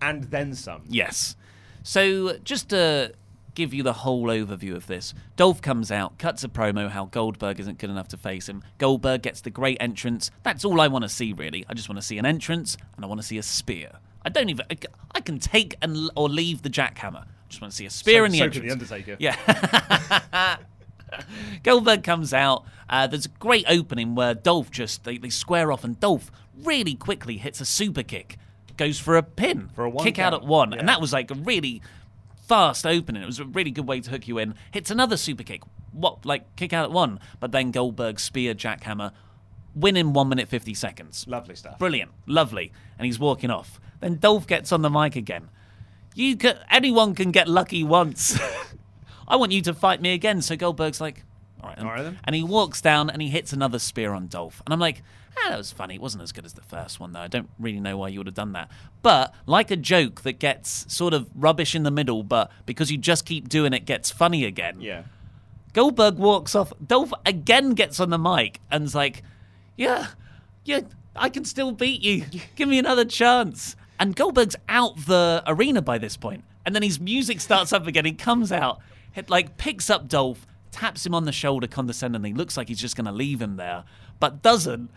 and then some. Yes. So just to give you the whole overview of this, Dolph comes out, cuts a promo how Goldberg isn't good enough to face him. Goldberg gets the great entrance. That's all I want to see, really. I just want to see an entrance and I want to see a spear. I don't even. I can take and or leave the jackhammer. I just want to see a spear So- in the so entrance. the Undertaker. Yeah. Goldberg comes out. Uh, there's a great opening where Dolph just they, they square off, and Dolph really quickly hits a super kick, goes for a pin, For a one kick out at one, yeah. and that was like a really fast opening. It was a really good way to hook you in. Hits another super kick, what like kick out at one, but then Goldberg spear jackhammer, win in one minute fifty seconds. Lovely stuff. Brilliant, lovely, and he's walking off. Then Dolph gets on the mic again. You can, anyone can get lucky once. I want you to fight me again. So Goldberg's like, all right, then. All right then. and he walks down and he hits another spear on Dolph. And I'm like, ah, that was funny. It wasn't as good as the first one, though. I don't really know why you would have done that. But like a joke that gets sort of rubbish in the middle, but because you just keep doing it, gets funny again. Yeah. Goldberg walks off. Dolph again gets on the mic and's like, "Yeah, yeah, I can still beat you. Give me another chance." And Goldberg's out the arena by this point. point, and then his music starts up again. He comes out, it like picks up Dolph, taps him on the shoulder condescendingly. Looks like he's just going to leave him there, but doesn't.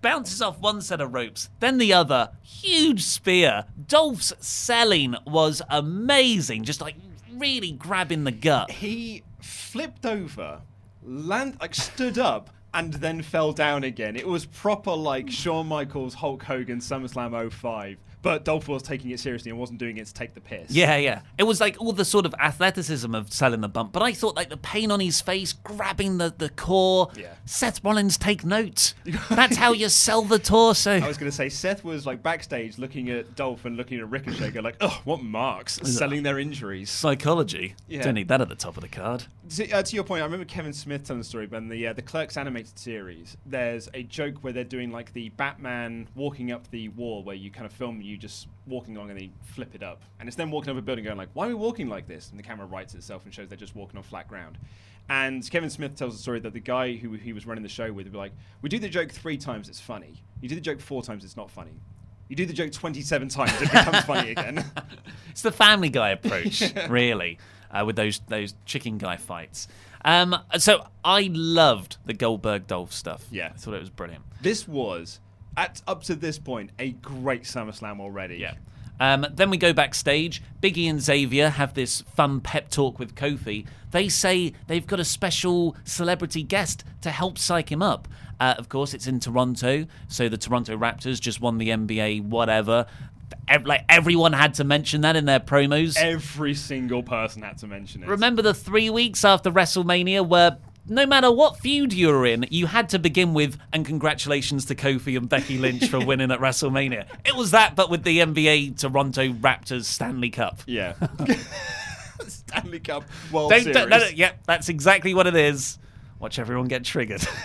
Bounces off one set of ropes, then the other. Huge spear. Dolph's selling was amazing. Just like really grabbing the gut. He flipped over, land like stood up, and then fell down again. It was proper like Shawn Michaels Hulk Hogan SummerSlam 05. But Dolph was taking it seriously and wasn't doing it to take the piss. Yeah, yeah. It was like all the sort of athleticism of selling the bump, but I thought like the pain on his face, grabbing the, the core. Yeah. Seth Rollins, take note. That's how you sell the torso. I was going to say Seth was like backstage looking at Dolph and looking at Ricochet, going like, "Oh, what marks selling their injuries." Psychology. Yeah. Don't need that at the top of the card. To, uh, to your point, I remember Kevin Smith telling the story when the uh, the Clerks animated series. There's a joke where they're doing like the Batman walking up the wall, where you kind of film you just walking along and they flip it up, and it's them walking over a building, going like, "Why are we walking like this?" And the camera writes itself and shows they're just walking on flat ground. And Kevin Smith tells the story that the guy who he was running the show with would be like, "We do the joke three times, it's funny. You do the joke four times, it's not funny. You do the joke 27 times, it becomes funny again." It's the Family Guy approach, really, uh, with those those chicken guy fights. Um, so I loved the Goldberg Dolph stuff. Yeah. I thought it was brilliant. This was, at up to this point, a great SummerSlam already. Yeah. Um, then we go backstage. Biggie and Xavier have this fun pep talk with Kofi. They say they've got a special celebrity guest to help psych him up. Uh, of course, it's in Toronto, so the Toronto Raptors just won the NBA, whatever. Like everyone had to mention that in their promos. Every single person had to mention it. Remember the three weeks after WrestleMania where no matter what feud you were in, you had to begin with, and congratulations to Kofi and Becky Lynch for winning at WrestleMania. It was that, but with the NBA Toronto Raptors Stanley Cup. Yeah. Stanley Cup World Don't- Series. don't- no, no, yep, that's exactly what it is. Watch everyone get triggered.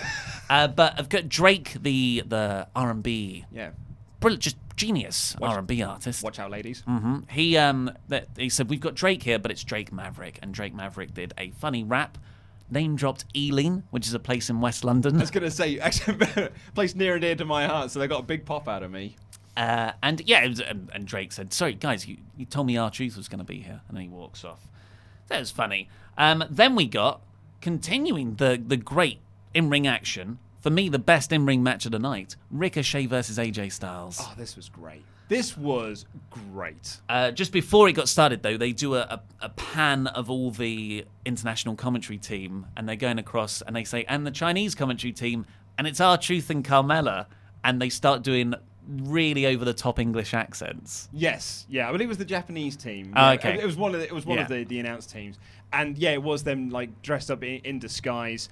Uh, but I've got Drake, the the R and B, Yeah. brilliant, just genius R and B artist. Watch out, ladies. hmm He um that he said we've got Drake here, but it's Drake Maverick, and Drake Maverick did a funny rap, name dropped Ealing, which is a place in West London. I was gonna say, actually, place near and dear to my heart, so they got a big pop out of me. Uh, and yeah, it was, and, and Drake said, "Sorry, guys, you, you told me R-Truth was going to be here," and then he walks off. That was funny. Um, then we got continuing the the great in ring action. For me, the best in ring match of the night: Ricochet versus AJ Styles. Oh, this was great. This was great. Uh, just before it got started, though, they do a, a, a pan of all the international commentary team, and they're going across, and they say, "And the Chinese commentary team," and it's R-Truth and Carmella, and they start doing really over the top English accents. Yes, yeah, I believe it was the Japanese team. Oh, Yeah, okay. it was one of the, it was one of the, the announced teams, and yeah, it was them like dressed up in, in disguise.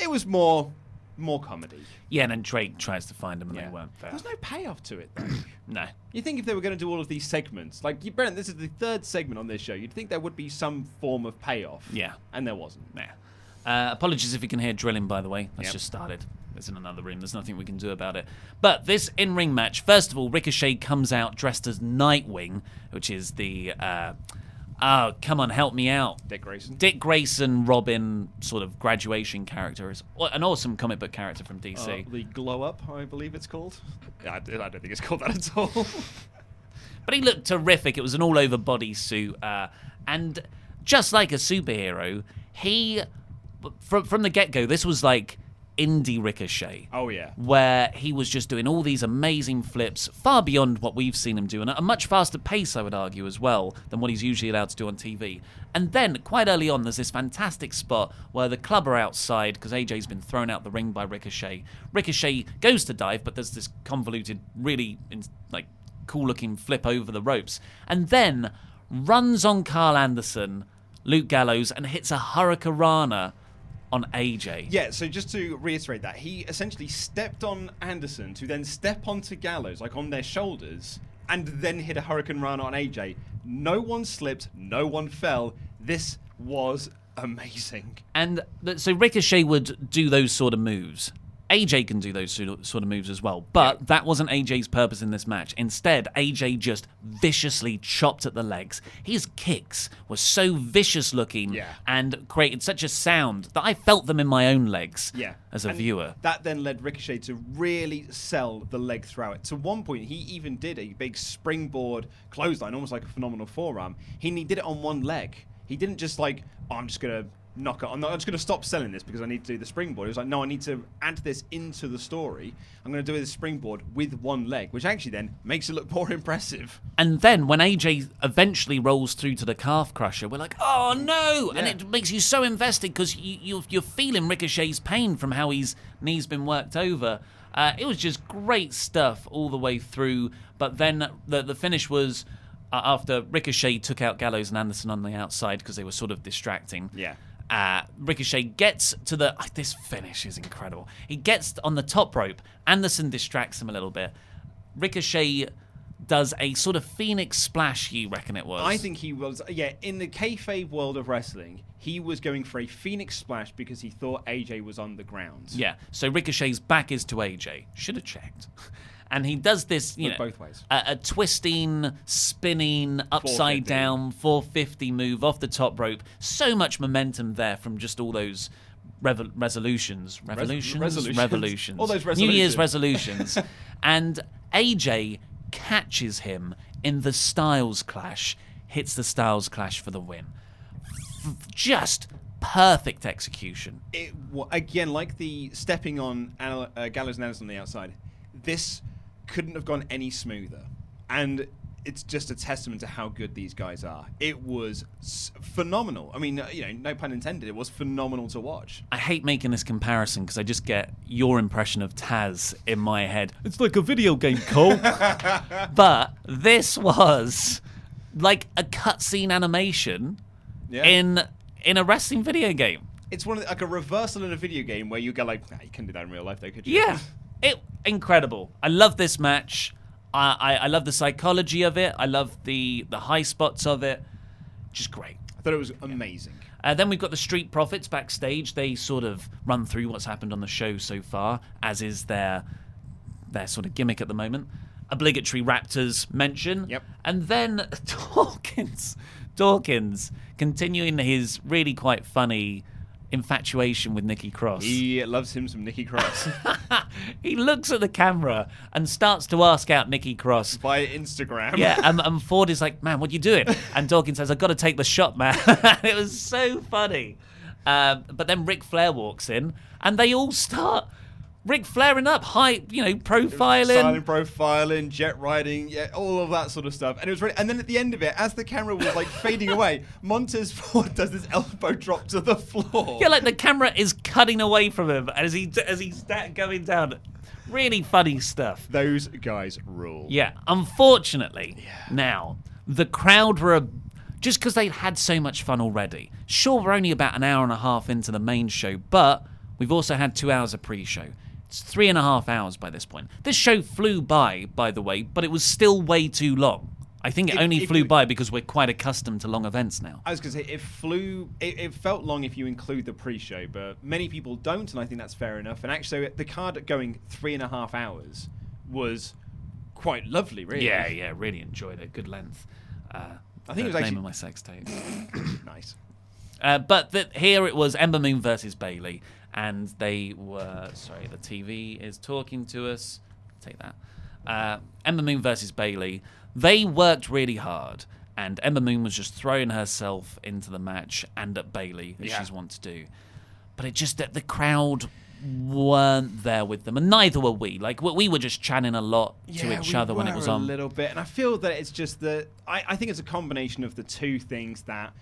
It was more more comedy. Yeah, and then Drake tries to find them, and Yeah. they weren't there. There's no payoff to it though. No. You think if they were going to do all of these segments, like you, Brent, this is the third segment on this show. You'd think there would be some form of payoff. Yeah. and there wasn't. Nah. Uh, apologies if you can hear drilling, by the way. That's Yep. just started. It's in another room. There's nothing we can do about it. But this in ring match, first of all, Ricochet comes out dressed as Nightwing, which is the. Uh, oh, come on, help me out. Dick Grayson. Dick Grayson, Robin, sort of graduation character. is an awesome comic book character from DC. Uh, the glow up, I believe it's called. Yeah, I, I don't think it's called that at all. But he looked terrific. It was an all over bodysuit. Uh, and just like a superhero, he, from, from the get go, this was like indie Ricochet. Oh, yeah. Where he was just doing all these amazing flips, far beyond what we've seen him do, and at a much faster pace, I would argue, as well, than what he's usually allowed to do on TV. And then, quite early on, there's this fantastic spot where the club are outside because AJ's been thrown out the ring by Ricochet. Ricochet goes to dive, but there's this convoluted, really in, like cool looking flip over the ropes, and then runs on Karl Anderson, Luke Gallows, and hits a Hurricanrana on AJ. Yeah, so just to reiterate that, he essentially stepped on Anderson to then step onto Gallows, like on their shoulders, and then hit a Hurricanrana on AJ. No one slipped, no one fell. This was amazing. And so Ricochet would do those sort of moves. AJ can do those sort of moves as well, but that wasn't AJ's purpose in this match. Instead, AJ just viciously chopped at the legs. His kicks were so vicious looking Yeah. and created such a sound that I felt them in my own legs Yeah. as a And viewer. That then led Ricochet to really sell the leg throughout. To one point, he even did a big springboard clothesline, almost like a phenomenal forearm. He, did it on one leg. He didn't just like, oh, I'm just gonna knock it. I'm not. I'm just gonna stop selling this because I need to do the springboard. He was like, no, I need to add this into the story. I'm gonna do this springboard with one leg, which actually then makes it look more impressive. And then when AJ eventually rolls through to the calf crusher, we're like, oh no! And it makes you so invested because you, you, you're feeling Ricochet's pain from how his knee's been worked over. Uh, it was just great stuff all the way through. But then the, the finish was uh, after Ricochet took out Gallows and Anderson on the outside because they were sort of distracting. Yeah. Uh, Ricochet gets to the. ah, This finish is incredible. He gets on the top rope. Anderson distracts him a little bit. Ricochet does a sort of phoenix splash. You reckon it was? I think he was, yeah, in the kayfabe world of wrestling, he was going for a Phoenix Splash because he thought AJ was on the ground. Yeah. So Ricochet's back is to AJ. Should have checked. And he does this, you Look know, both ways. A, a twisting, spinning, upside 450. down 450 move off the top rope. So much momentum there from just all those revo- resolutions, revolutions, resolutions. revolutions, All those New Year's resolutions. resolutions, and AJ catches him in the Styles Clash, hits the Styles Clash for the win. F- just perfect execution. It, again, like the stepping on Al- uh, Gallows and Anderson on the outside, this couldn't have gone any smoother. And it's just a testament to how good these guys are. It was phenomenal. I mean, uh, you know, no pun intended. It was phenomenal to watch. I hate making this comparison because I just get your impression of Taz in my head. It's like a video game, Cole. but this was like a cutscene animation Yeah. in in a wrestling video game. It's one of the, like a reversal in a video game where you go like, nah, you can't do that in real life, though, could you? Yeah, it incredible. I love this match. I, I I love the psychology of it. I love the the high spots of it. Just great. I thought it was amazing. Uh, then we've got the Street Profits backstage. They sort of run through what's happened on the show so far, as is their their sort of gimmick at the moment. Obligatory Raptors mention. Yep. And then Dawkins, Dawkins continuing his really quite funny infatuation with Nikki Cross. He loves him some Nikki Cross He looks at the camera and starts to ask out Nikki Cross. via Instagram. Yeah, and, and Ford is like, "Man, what are you doing?" And Dawkins says, "I've got to take the shot, man." it was so funny. Um, but then Ric Flair walks in, and they all start Ric flaring up, high, you know, profiling. Silent profiling, jet riding, yeah, all of that sort of stuff. And it was really, and then at the end of it, as the camera was like fading away, Montez Ford does this elbow drop to the floor. Yeah, like the camera is cutting away from him as he as he's going down. Really funny stuff. Those guys rule. Yeah, unfortunately, now the crowd were just because they'd had so much fun already. Sure, we're only about an hour and a half into the main show, but we've also had two hours of pre-show. It's three and a half hours by this point. This show flew by, by the way, but it was still way too long. I think it only flew by because we're quite accustomed to long events now. I was going to say it flew. It, it felt long if you include the pre-show, but many people don't, and I think that's fair enough. And actually, the card going three and a half hours was quite lovely, really. Yeah, yeah, really enjoyed it. Good length. Uh, I think it was name actually- of my sex tape. nice. Uh, but the, here it was Ember Moon versus Bayley, and they were sorry. The TV is talking to us. Take that. Uh, Ember Moon versus Bayley. They worked really hard, and Ember Moon was just throwing herself into the match and at Bayley as Yeah. she's wont to do. But it just that the crowd weren't there with them, and neither were we. Like we, we were just chatting a lot to each we other when it was on a little bit, and I feel that it's just that I, I think it's a combination of the two things that.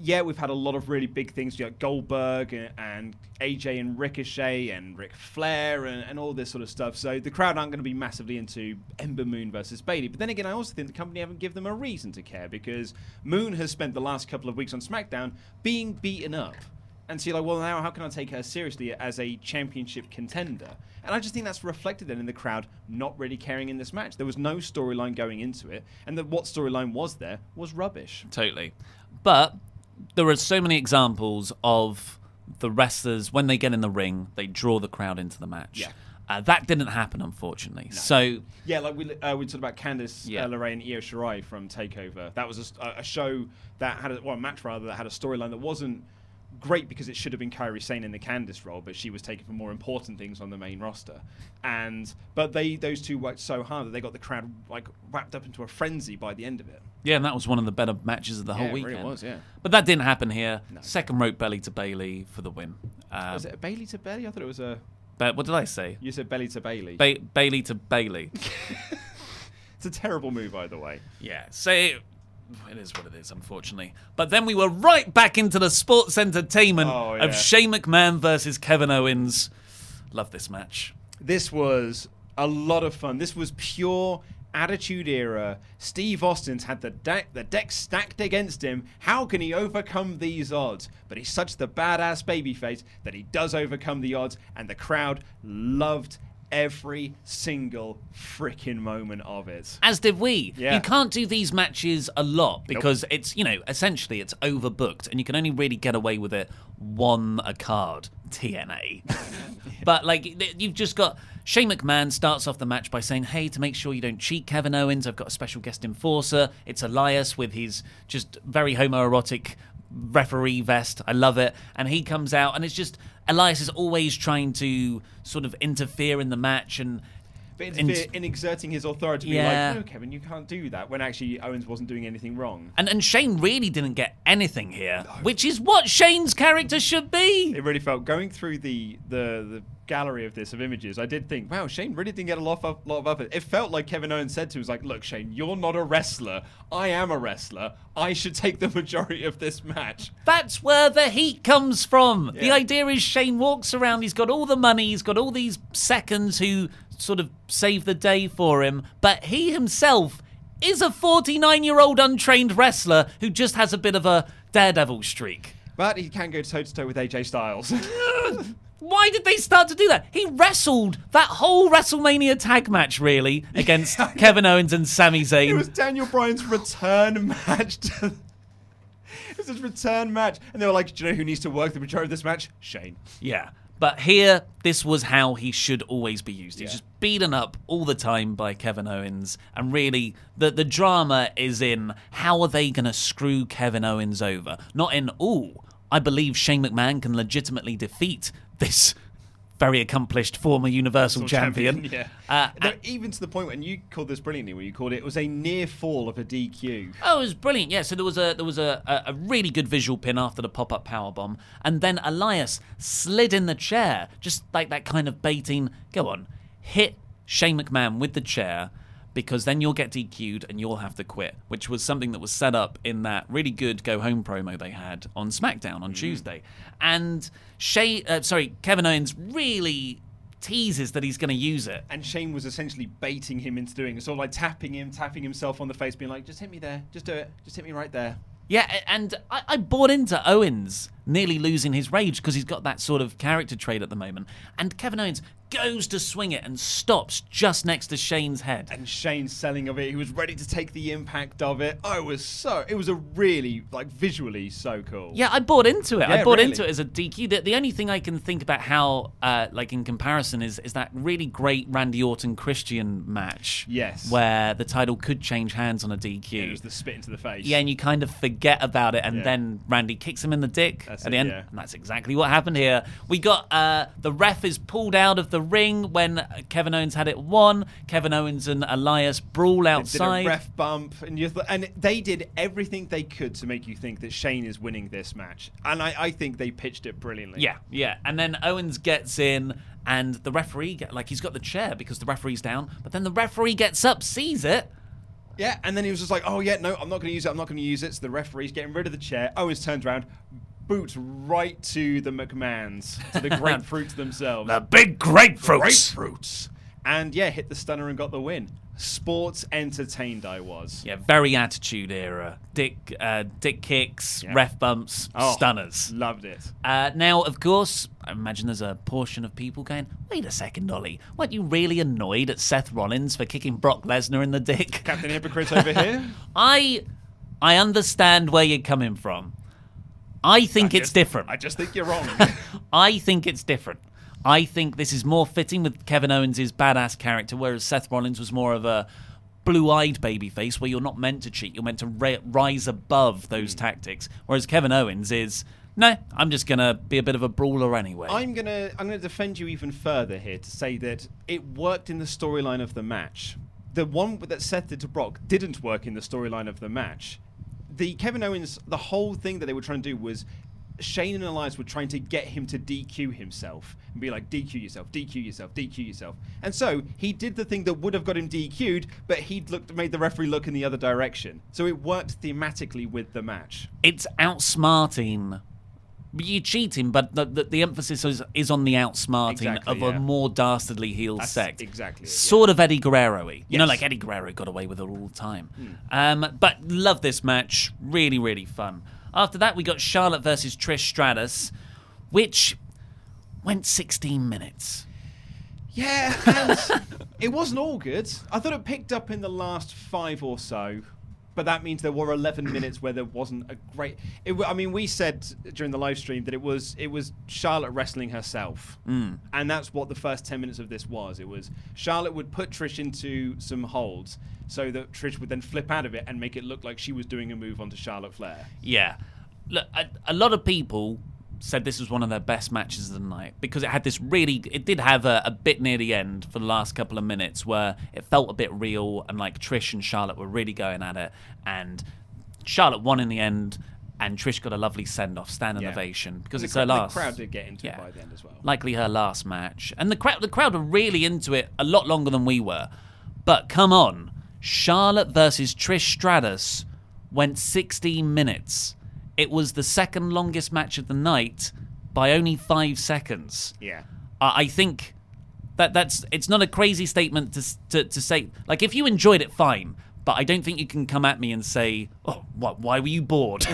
Yeah, we've had a lot of really big things, you know, Goldberg and, and AJ and Ricochet and Ric Flair and, and all this sort of stuff. So the crowd aren't going to be massively into Ember Moon versus Bayley. But then again, I also think the company haven't given them a reason to care because Moon has spent the last couple of weeks on SmackDown being beaten up. And so you're like, well, now how can I take her seriously as a championship contender? And I just think that's reflected then in the crowd not really caring in this match. There was no storyline going into it, and the, what storyline was there was rubbish. Totally. But there are so many examples of the wrestlers when they get in the ring, they draw the crowd into the match. Yeah. Uh, that didn't happen, unfortunately. So Yeah, like we uh, we talked about Candice Yeah. uh, LeRae and Io Shirai from Takeover. That was a show that had a, well, a match rather that had a storyline that wasn't great because it should have been Kairi Sane in the Candice role, but she was taken for more important things on the main roster. And but they those two worked so hard that they got the crowd like wrapped up into a frenzy by the end of it. Yeah, and that was one of the better matches of the Yeah, whole it really weekend. was, yeah. But that didn't happen here. Second rope belly to Bayley for the win. Uh, was it a Bayley to Bayley? I thought it was a. but what did I say? You said belly to Bayley. Ba- Bayley to Bayley. it's a terrible move, by the way. Yeah, so it, it is what it is, unfortunately. But then we were right back into the sports entertainment Oh, of yeah. Shane McMahon versus Kevin Owens. Love this match. This was a lot of fun. This was pure Attitude Era. Steve Austin's had the deck, the deck stacked against him. How can he overcome these odds? But he's such the badass babyface that he does overcome the odds, and the crowd loved every single freaking moment of it. As did we. Yeah. You can't do these matches a lot because it's, you know, essentially it's overbooked and you can only really get away with it one a card, TNA. but like you've just got Shane McMahon starts off the match by saying, "Hey, to make sure you don't cheat Kevin Owens, I've got a special guest enforcer. It's Elias with his just very homoerotic referee vest. I love it. And he comes out, and it's just Elias is always trying to sort of interfere in the match and. But interfere in exerting his authority, to be Yeah. like, no, Kevin, you can't do that. When actually Owens wasn't doing anything wrong. And and Shane really didn't get anything here, which is what Shane's character should be. It really felt going through the the, the gallery of this of images. I did think, wow, Shane really didn't get a lot of lot of effort. It felt like Kevin Owens said to him, was like, look, Shane, you're not a wrestler. I am a wrestler. I should take the majority of this match. That's where the heat comes from. The idea is Shane walks around, he's got all the money, he's got all these seconds who sort of save the day for him, but he himself is a 49 year old untrained wrestler who just has a bit of a daredevil streak. But he can go toe to toe with AJ Styles. Why did they start to do that? He wrestled that whole WrestleMania tag match, really, against Kevin Owens and Sami Zayn. it was Daniel Bryan's return match to It was this return match, and they were like, "Do you know who needs to work the majority of this match? Shane." Yeah. But here, this was how he should always be used. He's Yeah. just beaten up all the time by Kevin Owens. And really, the, the drama is in how are they going to screw Kevin Owens over? Not in, ooh, I believe Shane McMahon can legitimately defeat this very accomplished former Universal champion. Yeah. Uh, No, even to the point when you called this brilliantly, when you called it, it was a near fall of a DQ. Oh, it was brilliant. Yeah, so there was a there was a, a, a really good visual pin after the pop up power bomb, and then Elias slid in the chair, just like that kind of baiting. Go on, hit Shane McMahon with the chair, because then you'll get DQ'd and you'll have to quit, which was something that was set up in that really good go home promo they had on SmackDown on Tuesday, and Shay, uh, sorry, Kevin Owens really teases that he's going to use it. And Shane was essentially baiting him into doing it, sort of like tapping him, tapping himself on the face, being like, "Just hit me there, just do it, just hit me right there." Yeah, and I, I bought into Owens nearly losing his rage because he's got that sort of character trait at the moment. And Kevin Owens goes to swing it and stops just next to Shane's head. And Shane's selling of it, he was ready to take the impact of it. I was so, it was a really like visually so cool. Yeah, I bought into it. I bought really. into it as a DQ. The, the only thing I can think about how, uh, like in comparison, is is that really great Randy Orton Christian match. Yes. where the title could change hands on a DQ. It was the spit into the face. Yeah, and you kind of forget about it, and Yeah. then Randy kicks him in the dick That's at the end, yeah. and that's exactly what happened here. We got uh, the ref is pulled out of the ring when Kevin Owens had it won. Kevin Owens and Elias brawl They outside. did a ref bump, and you th- and they did everything they could to make you think that Shane is winning this match, and I, I think they pitched it brilliantly. Yeah, yeah, and then Owens gets in, and the referee get, like he's got the chair because the referee's down, but then the referee gets up, sees it. Yeah, and then he was just like, "Oh yeah, no, I'm not going to use it. I'm not going to use it." So the referee's getting rid of the chair. Owens turns around, boots right to the McMahons, to the grapefruits themselves. The big grapefruits. Grapefruits. And yeah, hit the stunner and got the win. Sports entertained I was. Yeah, very attitude era. Dick, uh, dick kicks, Yeah. ref bumps, Oh, stunners. Loved it. Uh, now, of course, I imagine there's a portion of people going, wait a second, Ollie, weren't you really annoyed at Seth Rollins for kicking Brock Lesnar in the dick? Captain Hypocrite over here. I, I understand where you're coming from. I think I it's just- different. I just think you're wrong. I think it's different. I think this is more fitting with Kevin Owens' badass character, whereas Seth Rollins was more of a blue-eyed babyface, where you're not meant to cheat, you're meant to ra- rise above those Hmm. tactics. Whereas Kevin Owens is, no, I'm just gonna be a bit of a brawler anyway. I'm gonna I'm gonna defend you even further here to say that it worked in the storyline of the match. The one that Seth did to Brock didn't work in the storyline of the match. The Kevin Owens, the whole thing that they were trying to do was Shane and Elias were trying to get him to DQ himself and be like, DQ yourself, DQ yourself, DQ yourself. And so he did the thing that would have got him DQ'd, but he'd looked, made the referee look in the other direction. So it worked thematically with the match. it's outsmarting. You're cheating, but the, the, the emphasis is, is on the outsmarting Exactly, of yeah. a more dastardly heel That's sect. exactly it, yeah. Sort of Eddie Guerrero-y. You know, like Eddie Guerrero got away with it all the time. Hmm. Um, but love this match. Really, really fun. After that, we got Charlotte versus Trish Stratus, which went 16 minutes. Yeah, and it wasn't all good. I thought it picked up in the last five or so, but that means there were 11 minutes where there wasn't a great. It, I mean, we said during the live stream that it was it was Charlotte wrestling herself, Mm. and that's what the first 10 minutes of this was. It was Charlotte would put Trish into some holds so that Trish would then flip out of it and make it look like she was doing a move onto Charlotte Flair. Yeah. Look, a, a lot of people said this was one of their best matches of the night because it had this really it did have a, a bit near the end for the last couple of minutes where it felt a bit real and like Trish and Charlotte were really going at it and Charlotte won in the end and Trish got a lovely send off standing Yeah. ovation because The it's cra- her the last crowd did get into it by the end as well. likely her last match. And the crowd, the crowd were really into it a lot longer than we were. But come on, Charlotte versus Trish Stratus went 16 minutes. It was the second longest match of the night by only five seconds. Yeah. I I think that that's it's not a crazy statement to, to to say. Like if you enjoyed it, fine. But I don't think you can come at me and say, "Oh, what? Why were you bored?"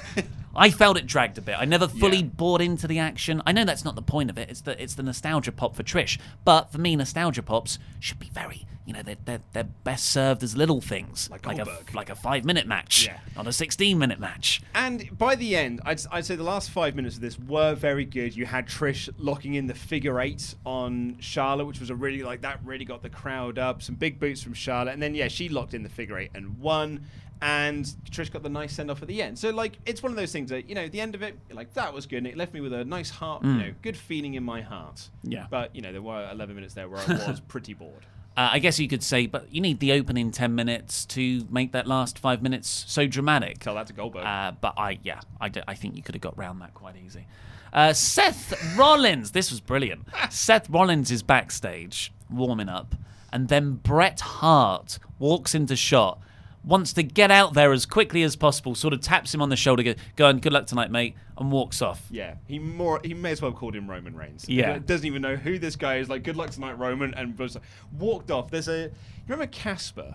I felt it dragged a bit. I never fully bought into the action. I know that's not the point of it. It's the it's the nostalgia pop for Trish. But for me, nostalgia pops should be very, you know, they're they're, they're best served as little things, like a like a five minute match, Yeah. not a sixteen minute match. And by the end, I'd, I'd say the last five minutes of this were very good. You had Trish locking in the figure eight on Charlotte, which was a really like that really got the crowd up. Some big boots from Charlotte, and then yeah, she locked in the figure eight and won. And Trish got the nice send off at the end. So like, it's one of those things that you know, the end of it, like that was good. And it left me with a nice heart, you Mm. know, good feeling in my heart. Yeah. But you know, there were 11 minutes there where I was pretty bored. Uh, I guess you could say, but you need the opening ten minutes to make that last five minutes so dramatic. Tell that to Goldberg. Uh, but I, yeah, I, d- I think you could have got round that quite easy. Uh, Seth Rollins, this was brilliant. Seth Rollins is backstage warming up, and then Bret Hart walks into shot, wants to get out there as quickly as possible, sort of taps him on the shoulder, go, go on, good luck tonight, mate, and walks off. Yeah, he more he may as well have called him Roman Reigns. Yeah. He doesn't even know who this guy is. Like, good luck tonight, Roman, and walked off. There's a you remember Casper,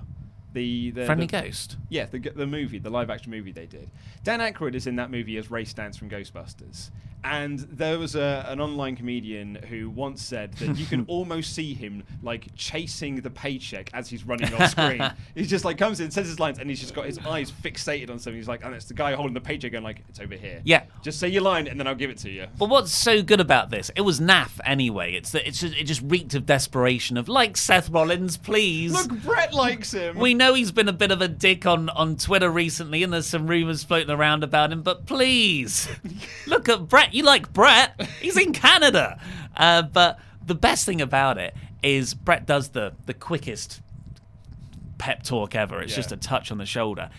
the, the Friendly the- Ghost? Yeah, the the movie, the live action movie they did. Dan Aykroyd is in that movie as Ray Stantz from Ghostbusters. And there was a, an online comedian who once said that you can almost see him like chasing the paycheck as he's running off screen. he just like comes in, says his lines, and he's just got his eyes fixated on something. He's like, and it's the guy holding the paycheck, going like, "It's over here." Yeah. Just say your line, and then I'll give it to you. But what's so good about this? It was naff anyway. It's that it's just, it just reeked of desperation of like Seth Rollins, please. Look, Bret likes him. We know he's been a bit of a dick on, on Twitter recently, and there's some rumors floating around about him. But please, look at Bret. You like Bret? He's in Canada. Uh, but the best thing about it is Bret does the the quickest pep talk ever. It's Yeah. just a touch on the shoulder.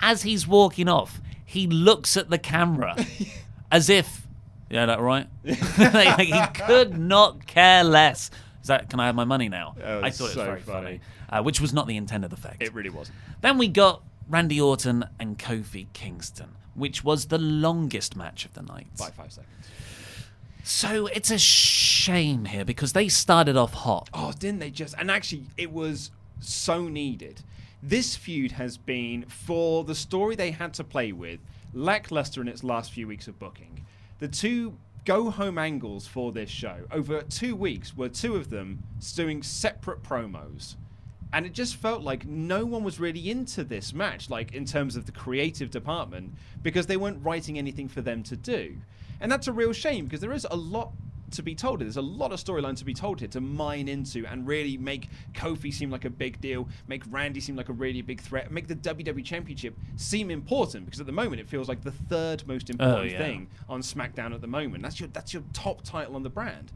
As he's walking off, he looks at the camera as if, yeah, that right? like, he could not care less. Is that? Can I have my money now? Oh, I thought it was very funny. funny, uh, which was not the intended effect. It really wasn't. Then we got Randy Orton and Kofi Kingston, which was the longest match of the night. By five seconds. So it's a shame here because they started off hot. Oh, didn't they just? And actually, it was so needed. This feud has been, for the story they had to play with, lackluster in its last few weeks of booking. The two go home angles for this show over two weeks were two of them doing separate promos. And it just felt like no one was really into this match, like in terms of the creative department, because they weren't writing anything for them to do. And that's a real shame because there is a lot to be told. here. There's a lot of storyline to be told here to mine into and really make Kofi seem like a big deal, make Randy seem like a really big threat, make the WWE Championship seem important because at the moment it feels like the third most oh, important yeah. thing on SmackDown at the moment. That's your that's your top title on the brand.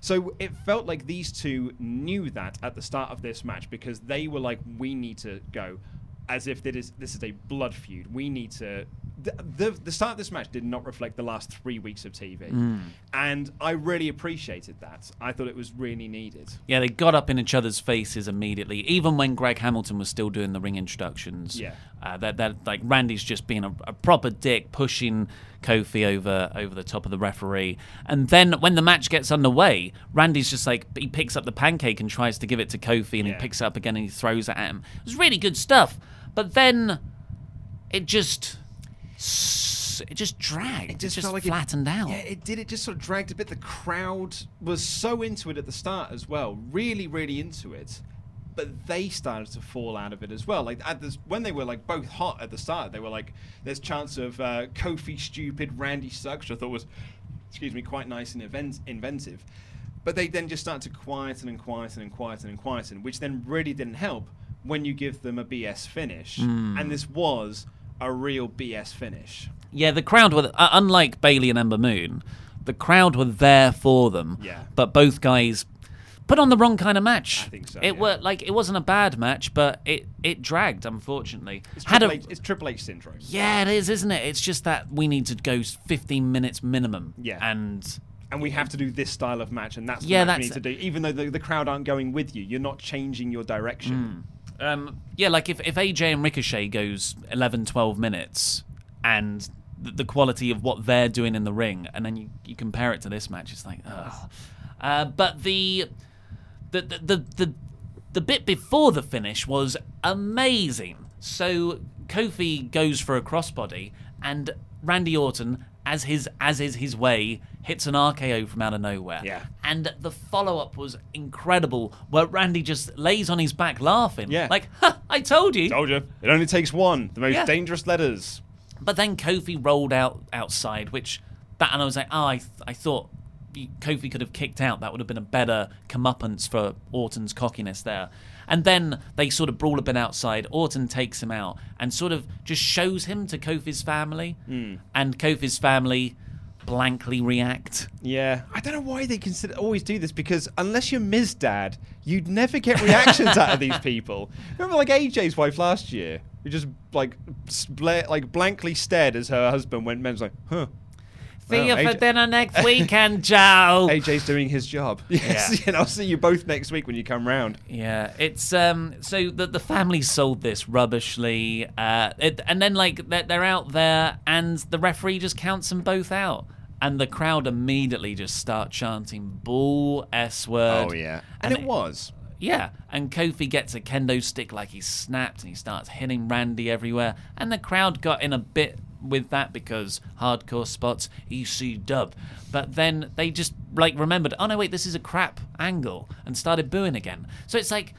So it felt like these two knew that at the start of this match because they were like, we need to go as if this is, this is a blood feud. We need to. The, the, the start of this match did not reflect the last three weeks of TV. Mm. And I really appreciated that. I thought it was really needed. Yeah, they got up in each other's faces immediately. Even when Greg Hamilton was still doing the ring introductions, Yeah. uh, that that like Randy's just being a, a proper dick, pushing Kofi over over the top of the referee. And then when the match gets underway, Randy's just like he picks up the pancake and tries to give it to Kofi, and Yeah. he picks it up again and he throws it at him. It was really good stuff. But then it just it just dragged. It just, felt like flattened out. Yeah, it did. It just sort of dragged a bit. The crowd was so into it at the start as well. Really, really into it. But they started to fall out of it as well. Like at this, when they were like both hot at the start, they were like, "There's chance of uh, Kofi stupid, Randy sucks," which I thought was, excuse me, quite nice and event- inventive. But they then just started to quieten and quieten and quieten and quieten, which then really didn't help when you give them a BS finish. Mm. And this was a real BS finish. Yeah, the crowd were uh, unlike Bayley and Ember Moon. The crowd were there for them. Yeah. But both guys put on the wrong kind of match. I think so, It yeah. were like it wasn't a bad match, but it it dragged unfortunately. It's Had Triple, a- H, it's Triple H syndrome. yeah, it is, isn't it? It's just that we need to go 15 minutes minimum. Yeah. And and we have to do this style of match, and that's Yeah, match we need to do. Even though the, the crowd aren't going with you, you're not changing your direction. Um, yeah, like if, if AJ and Ricochet goes 11, 12 minutes and the, the quality of what they're doing in the ring, and then you, you compare it to this match, it's like, ugh. Uh, but the the, the, the, the the bit before the finish was amazing. So Kofi goes for a crossbody, and Randy Orton, as his as is his way, hits an RKO from out of nowhere. Yeah. And the follow up was incredible, where Randy just lays on his back laughing. Yeah. Like, ha, I told you. Told you. It only takes one. The most Yeah. dangerous letters. But then Kofi rolled out outside, which that, and I was like, oh, I, th- I thought Kofi could have kicked out. That would have been a better comeuppance for Orton's cockiness there. And then they sort of brawl a bit outside. Orton takes him out and sort of just shows him to Kofi's family, Hmm. and Kofi's family blankly react. Yeah, I don't know why they consider always do this because unless you're Ms. Dad, you'd never get reactions out of these people. Remember, like AJ's wife last year, who just like spla- like blankly stared as her husband went. Men's like, huh. See Well, you for dinner next weekend, Joe. AJ's doing his job. Yes, and I'll see you both next week when you come round. Yeah, it's um. So the the family sold this rubbishly, uh, it, and then like they're, they're out there, and the referee just counts them both out, and the crowd immediately just start chanting "bull s word." Oh yeah, and, it was. Yeah, and Kofi gets a kendo stick like he's snapped, and he starts hitting Randy everywhere, and the crowd got in a bit with that because hardcore spots EC dub, but then they just like remembered, oh no wait, this is a crap angle, and started booing again. So it's like.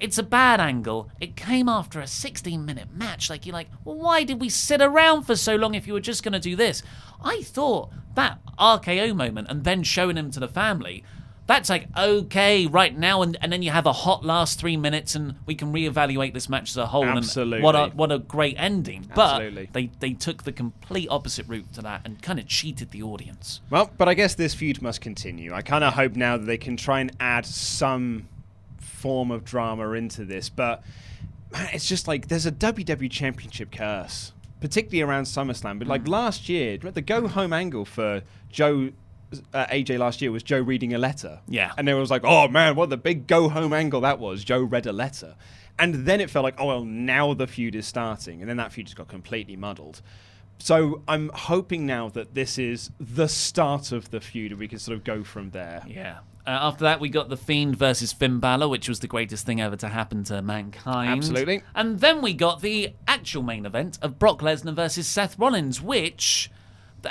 It's a bad angle. It came after a 16 minute match. Like, you're like, well, why did we sit around for so long if you were just going to do this? I thought that RKO moment and then showing him to the family, that's like okay right now and, and then you have a hot last three minutes and we can reevaluate this match as a whole Absolutely. and what a what a great ending Absolutely. but they they took the complete opposite route to that and kind of cheated the audience Well, but I guess this feud must continue. I kind of hope now that they can try and add some form of drama into this, but man, it's just like there's a WWE Championship curse, particularly around SummerSlam. But like hmm. last year, the go home angle for Joe. Uh, AJ last year was Joe reading a letter. Yeah. And it was like, oh man, what the big go home angle that was. Joe read a letter. And then it felt like, oh, well, now the feud is starting. And then that feud just got completely muddled. So I'm hoping now that this is the start of the feud and we can sort of go from there. yeah uh, after that we got the fiend versus Finn Balor which was the greatest thing ever to happen to mankind Absolutely. and then we got the actual main event of Brock Lesnar versus Seth Rollins which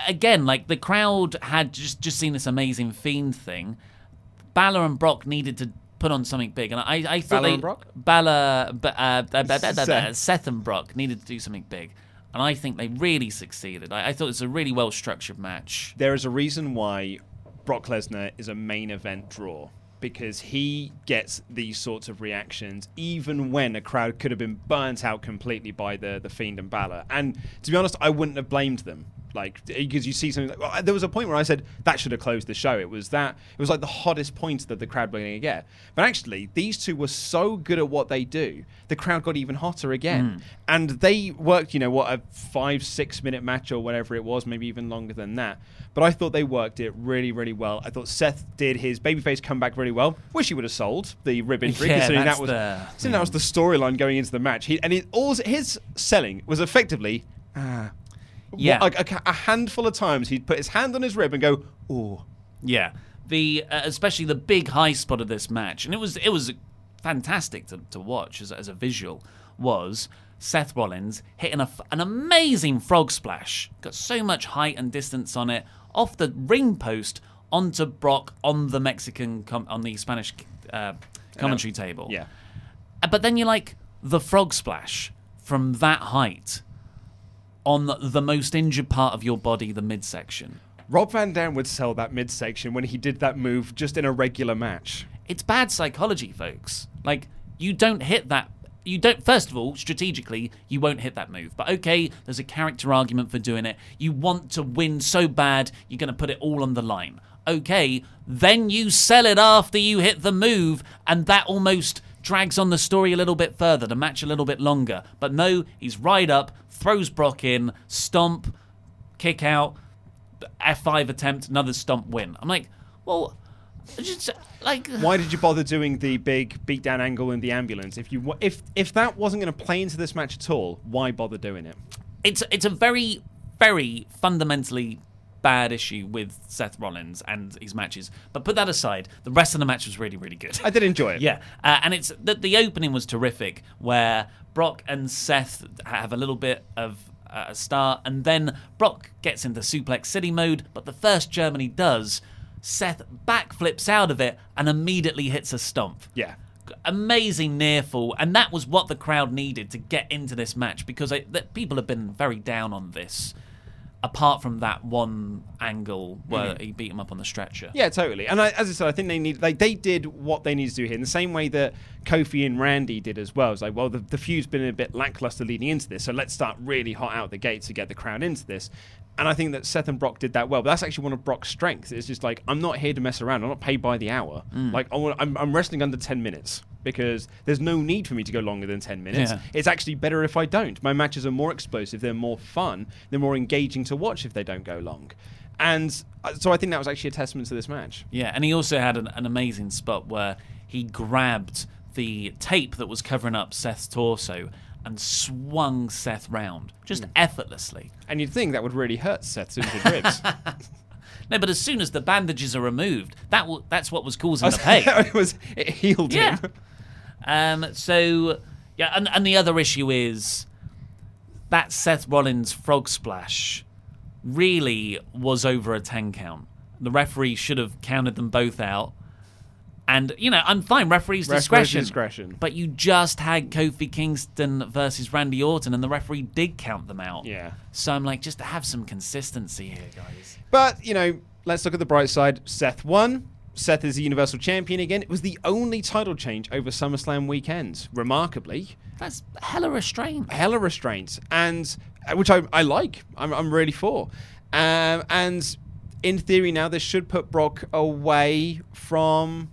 again like the crowd had just just seen this amazing fiend thing Balor and Brock needed to put on something big, and I, I thought Balor they and Brock? Balor, b- uh, Seth. Seth and Brock needed to do something big, and I think they really succeeded. I, I thought it was a really well structured match. There is a reason why Brock Lesnar is a main event draw because he gets these sorts of reactions even when a crowd could have been burnt out completely by the the Fiend and Balor. And to be honest, I wouldn't have blamed them. Like because you see something like well, there was a point where I said that should have closed the show. It was that it was like the hottest point that the crowd were going to get. But actually, these two were so good at what they do, the crowd got even hotter again, and they worked. You know what, a five six minute match or whatever it was, maybe even longer than that. But I thought they worked it really, really well. I thought Seth did his babyface comeback really well. Wish he would have sold the rib injury, Yeah, considering that was the- considering that was the storyline going into the match. He, and it, all his selling was effectively. Ah, Yeah. Like a, a handful of times he'd put his hand on his rib and go, "Oh, Yeah, the uh, especially the big high spot of this match, and it was it was fantastic to, to watch as, as a visual. Was Seth Rollins hitting a an amazing frog splash? Got so much height and distance on it off the ring post onto Brock on the Mexican com- on the Spanish uh, commentary table. yeah." Uh, But then you're like the frog splash from that height on the most injured part of your body, the midsection. Rob Van Dam would sell that midsection when he did that move just in a regular match. It's bad psychology, folks. Like, you don't hit that. You don't, first of all, strategically, you won't hit that move. But okay, there's a character argument for doing it. You want to win so bad, you're going to put it all on the line. Okay, then you sell it after you hit the move, and that almost drags on the story a little bit further, the match a little bit longer. But no, he's right up, throws Brock in, stomp, kick out, F5 attempt, another stomp win. I'm like, well, just like Why did you bother doing the big beatdown angle in the ambulance? If you if if that wasn't going to play into this match at all, why bother doing it? it's it's a very very fundamentally bad issue with Seth Rollins and his matches. But put that aside, the rest of the match was really, really good. I did enjoy it. Yeah, uh, and it's the, the opening was terrific, where Brock and Seth have a little bit of uh, a start, and then Brock gets into Suplex City mode. But the first Germany does, Seth backflips out of it and immediately hits a stomp. Yeah. Amazing near fall, and that was what the crowd needed to get into this match because I, that people have been very down on this. Apart from that one angle where Mhm. he beat him up on the stretcher. Yeah, totally. And I, as I said, I think they need like they did what they needed to do here in the same way that Kofi and Randy did as well. It's like, well, the, the feud's been a bit lackluster leading into this, so let's start really hot out the gate to get the crowd into this. And I think that Seth and Brock did that well. But that's actually one of Brock's strengths. It's just like I'm not here to mess around. I'm not paid by the hour. Mm. Like I I'm wrestling under ten minutes because there's no need for me to go longer than ten minutes. Yeah. It's actually better if I don't. My matches are more explosive. They're more fun. They're more engaging to watch if they don't go long. And uh, so I think that was actually a testament to this match. Yeah, and he also had an, an amazing spot where he grabbed the tape that was covering up Seth's torso and swung Seth round just effortlessly. And you'd think that would really hurt Seth's injured ribs. No, but as soon as the bandages are removed, that w- that's what was causing the pain. it was it healed Yeah. him. Um, so yeah, and, and the other issue is that Seth Rollins frog splash really was over a ten count. The referee should have counted them both out. And you know, I'm fine. Referee's Referee's discretion. discretion. But you just had Kofi Kingston versus Randy Orton, and the referee did count them out. Yeah. So I'm like, just to have some consistency here, guys. But, you know, let's look at the bright side. Seth won. Seth is the Universal Champion again. It was the only title change over SummerSlam weekend, remarkably. That's hella restraint. Hella restraint. And, uh, which I, I like. I'm, I'm really for. Um, and in theory now, this should put Brock away from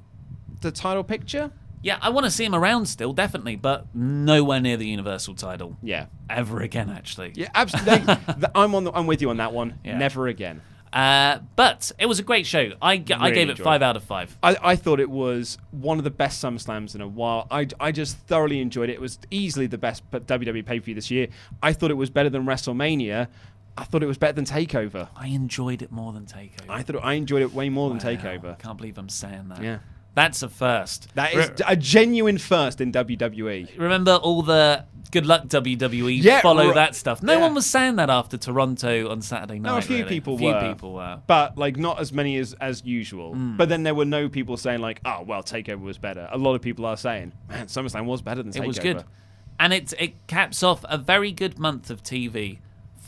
the title picture. Yeah, I want to see him around still, definitely, but nowhere near the Universal title. Yeah. Ever again, actually. Yeah, absolutely. I'm on. The, I'm with you on that one. Yeah. Never again. Uh, but it was a great show. I, g- I Really gave it five it. out of five. I, I thought it was one of the best SummerSlams in a while. I, I just thoroughly enjoyed it. It was easily the best WWE pay per view this year. I thought it was better than WrestleMania. I thought it was better than Takeover. I enjoyed it more than Takeover. I thought I enjoyed it way more than Takeover. I can't believe I'm saying that. Yeah. That's a first. That is Re- a genuine first in. WWE. remember all the good luck WWE Yeah, follow ri- that stuff. No yeah. one was saying that after Toronto on Saturday night. No, a few really. people a few were. people were. But like not as many as as usual. Mm. But then there were no people saying like, "Oh, well, Takeover was better." A lot of people are saying, "Man, SummerSlam was better than Takeover." It was good, and it it caps off a very good month of TV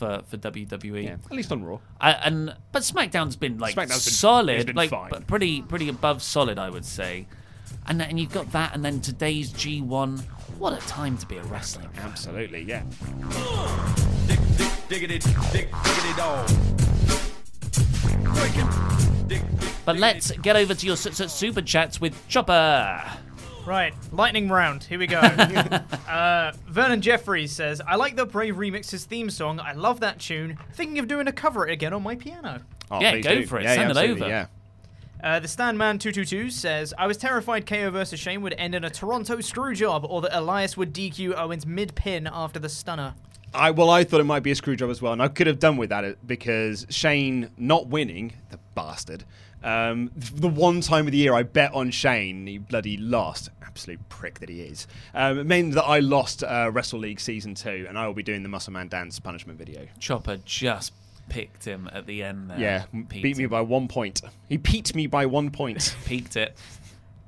for for WWE. Yeah, at least on Raw. I, and but SmackDown's been like SmackDown's been- solid, it's been like fine. but pretty pretty above solid, I would say. And then- and you've got that, and then today's G1. What a time to be a wrestling fan. Absolutely, yeah. Diggity, dig, diggity dog. But let's get over to your su- su- super chats with Chopper. Right, lightning round. Here we go. uh, Vernon Jeffries says, "I like that Bray remixed his theme song. I love that tune. Thinking of doing a cover it again on my piano." Oh, Yeah, please go do. for it. Yeah, Send it absolutely, over. Yeah. Uh, the Standman 222 says, I was terrified KO versus Shane would end in a Toronto screw job or that Elias would DQ Owens mid pin after the stunner. I well, I thought it might be a screw job as well, and I could have done with that uh, because Shane not winning, the bastard. Um, the one time of the year I bet on Shane, he bloody lost. Absolute prick that he is. Um, it meant that I lost uh, Wrestle League season two, and I will be doing the Muscle Man Dance punishment video. Chopper just picked him at the end there. Yeah, Peaked beat me him. by one point. He peaked me by one point. Peaked it.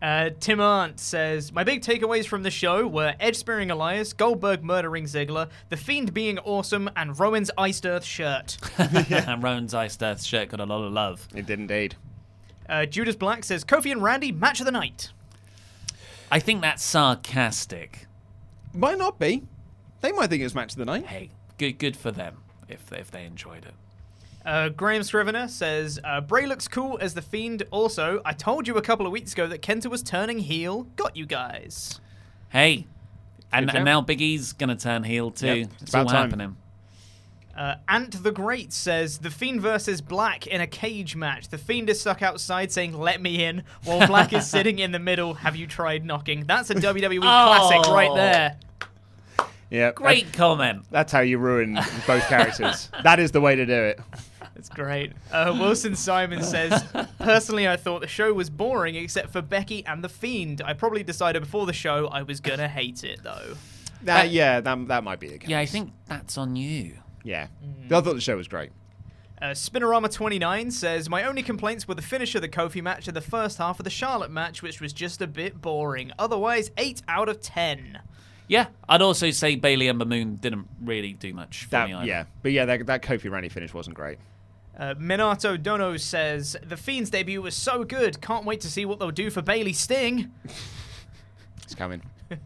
Uh, Tim Arndt says, My big takeaways from the show were Edge spearing Elias, Goldberg murdering Ziggler, The Fiend being awesome, and Rowan's Iced Earth shirt. and Rowan's Iced Earth shirt got a lot of love. It did indeed. Uh, Judas Black says, Kofi and Randy, match of the night. I think that's sarcastic. Might not be. They might think it's match of the night. Hey, good good for them if if they enjoyed it. Uh, Graham Scrivener says, uh, Bray looks cool as the Fiend. Also, I told you a couple of weeks ago that Kenta was turning heel. Got you guys. Hey, and, and now Big E's gonna turn heel too. Yep, it's it's about all time. happening. Uh, Ant the Great says The Fiend versus Black in a cage match. The Fiend is stuck outside saying "Let me in," while Black is sitting in the middle. Have you tried knocking? That's a WWE classic right Oh. there. Yeah, Great comment. That's how you ruin both characters. that is the way to do it. That's great. Uh, Wilson Simon says, Personally, I thought the show was boring except for Becky and The Fiend. I probably decided before the show I was going to hate it, though. That, yeah, that, that might be the case. Yeah, I think that's on you. Yeah. Mm. I thought the show was great. Uh, Spinorama29 says, My only complaints were the finish of the Kofi match and the first half of the Charlotte match, which was just a bit boring. Otherwise, 8 out of 10. Yeah, I'd also say Bayley Ember Moon didn't really do much for That, me either. yeah. But yeah, that, that Kofi Randy finish wasn't great. Uh, Minato Dono says, The Fiend's debut was so good. Can't wait to see what they'll do for Bayley Sting. It's coming.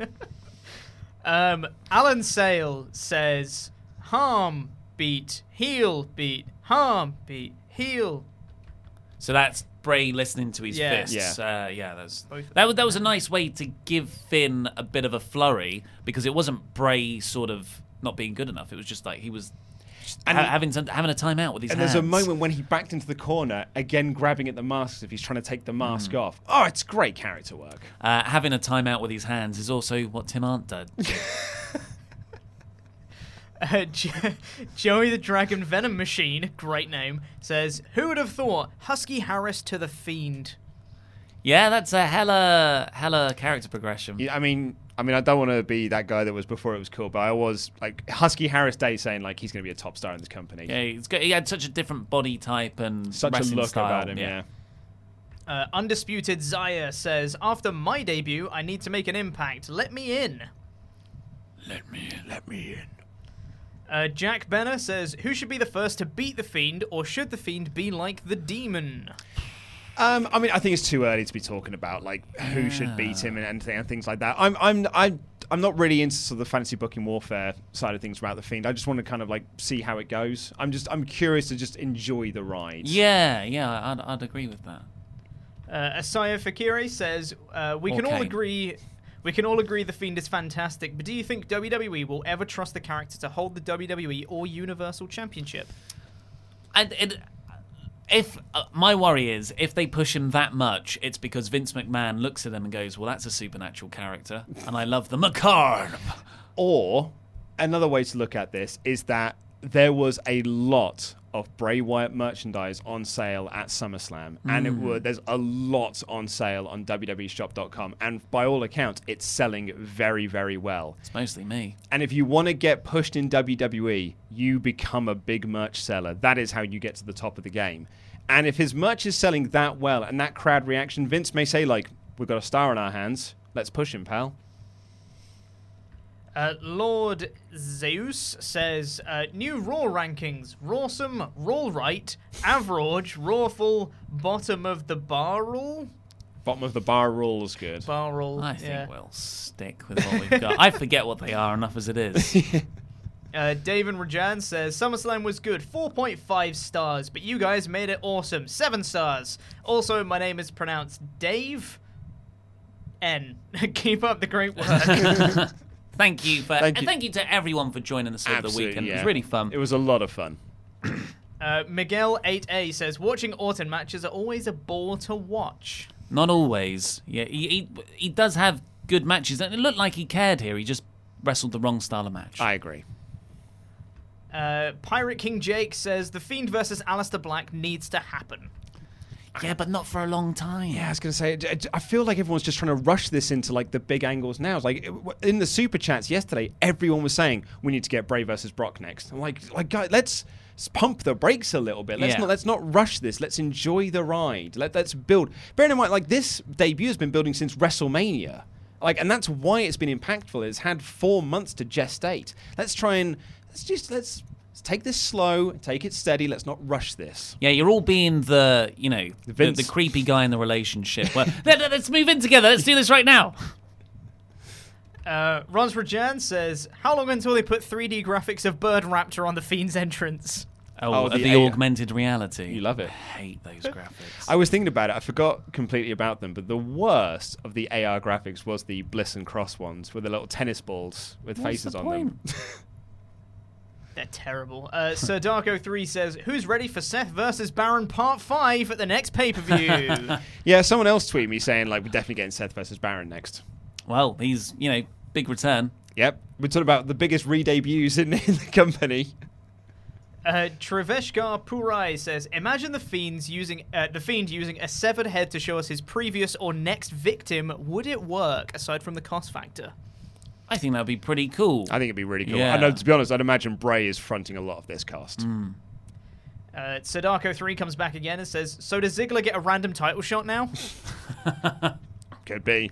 Um, Alan Sale says, Harm beat, heel beat, harm beat, heel. So that's Bray listening to his Yeah. fists. Yeah, uh, yeah. That's that was that was a nice way to give Finn a bit of a flurry because it wasn't Bray sort of not being good enough. It was just like he was just And ha- he- having some, having a timeout with his hands. And there's a moment when he backed into the corner, again grabbing at the mask as if he's trying to take the mask Hmm. off. Oh, it's great character work. Uh, having a timeout with his hands is also what Tim Arndt did. Uh, Jo- Joey the Dragon Venom Machine, great name, says, Who would have thought Husky Harris to the Fiend? yeah, that's a hella hella character progression. Yeah, I mean, I mean, I don't want to be that guy that was before it was cool, but I was like Husky Harris Day saying like he's going to be a top star in this company. Yeah, he's got, he had such a different body type and Such a wrestling look style. about him, yeah. Uh, Undisputed Zaya says, After my debut, I need to make an impact. Let me in. Let me in. Let me in. Uh, Jack Benner says, Who should be the first to beat the Fiend, or should the Fiend be like the Demon? Um, I mean, I think it's too early to be talking about like who should beat him and anything and things like that. I'm, I'm, I'm, I'm not really into sort of the fantasy booking warfare side of things about the fiend. I just want to kind of like see how it goes. I'm just, I'm curious to just enjoy the ride. Yeah, yeah, I'd, I'd agree with that. Uh, Asaya Fakiri says, uh, "We can all agree, we can all agree the Fiend is fantastic, but do you think WWE will ever trust the character to hold the WWE or Universal Championship?" And it, if uh, my worry is if they push him that much, it's because Vince McMahon looks at him and goes, "Well, that's a supernatural character, and I love the macabre." Or another way to look at this is that there was a lot of Bray Wyatt merchandise on sale at SummerSlam, and it Mm. would there's a lot on sale on WWEshop.com, and by all accounts, it's selling very, very well. It's mostly me. And if you want to get pushed in WWE, you become a big merch seller. That is how you get to the top of the game. And if his merch is selling that well and that crowd reaction, Vince may say like, "We've got a star on our hands. Let's push him, pal." Uh, Lord Zeus says, uh, "New Raw rankings: Rawsome, Raw Right, Average, Rawful, Bottom of the Barrel, Bottom of the bar rule is good. Barrel." I think yeah. we'll stick with what we've got. I forget what they are enough as it is. Uh, Dave and Rajan says SummerSlam was good, 4.5 stars, but you guys made it awesome, 7 stars. Also, my name is pronounced Dave N. Keep up the great work. Thank you for Thank and you. thank you to everyone for joining us over the Absolutely, weekend. It was really fun. It was a lot of fun. uh, Miguel 8A says watching Orton matches are always a bore to watch. Not always. Yeah, he, he he does have good matches, and it looked like he cared here. He just wrestled the wrong style of match. I agree. Uh, Pirate King Jake says The Fiend versus Aleister Black needs to happen. Yeah, but not for a long time. Yeah, I was gonna say. I- feel like everyone's just trying to rush this into like the big angles now. It's like in the super chats yesterday, everyone was saying we need to get Bray versus Brock next. I'm like, like guys, let's pump the brakes a little bit. Let's Yeah. not let's not rush this. Let's enjoy the ride. Let let's build. Bearing in mind, like this debut has been building since WrestleMania. Like, and that's why it's been impactful. It's had four months to gestate. Let's try and let's just let's, let's take this slow, take it steady. Let's not rush this. Yeah, you're all being the you know the, the creepy guy in the relationship. Well, let, us move in together. Let's do this right now. Uh, Ron's Rajan says, How long until they put 3D graphics of Bird Raptor on the Fiend's entrance? Oh, Oh, the the, augmented reality. You love it. I hate those graphics. I was thinking about it. I forgot completely about them. But the worst of the AR graphics was the Bliss and Cross ones with the little tennis balls with What's faces the on point? them. They're terrible. Uh, Sir Darko3 says, Who's ready for Seth versus Baron Part 5 at the next pay per view? yeah, someone else tweeted me saying like we're definitely getting Seth versus Baron next. Well, he's you know big return. Yep, we're talking about the biggest re-debuts in, in the company. Uh, Triveshkar Purai says, "Imagine the fiends using uh, the fiend using a severed head to show us his previous or next victim. Would it work? Aside from the cost factor." I think that'd be pretty cool. I think it'd be really cool. Yeah. I know, to be honest, I'd imagine Bray is fronting a lot of this cast. Hmm. Uh, Sadako three comes back again and says, "So does Ziggler get a random title shot now?" Could be.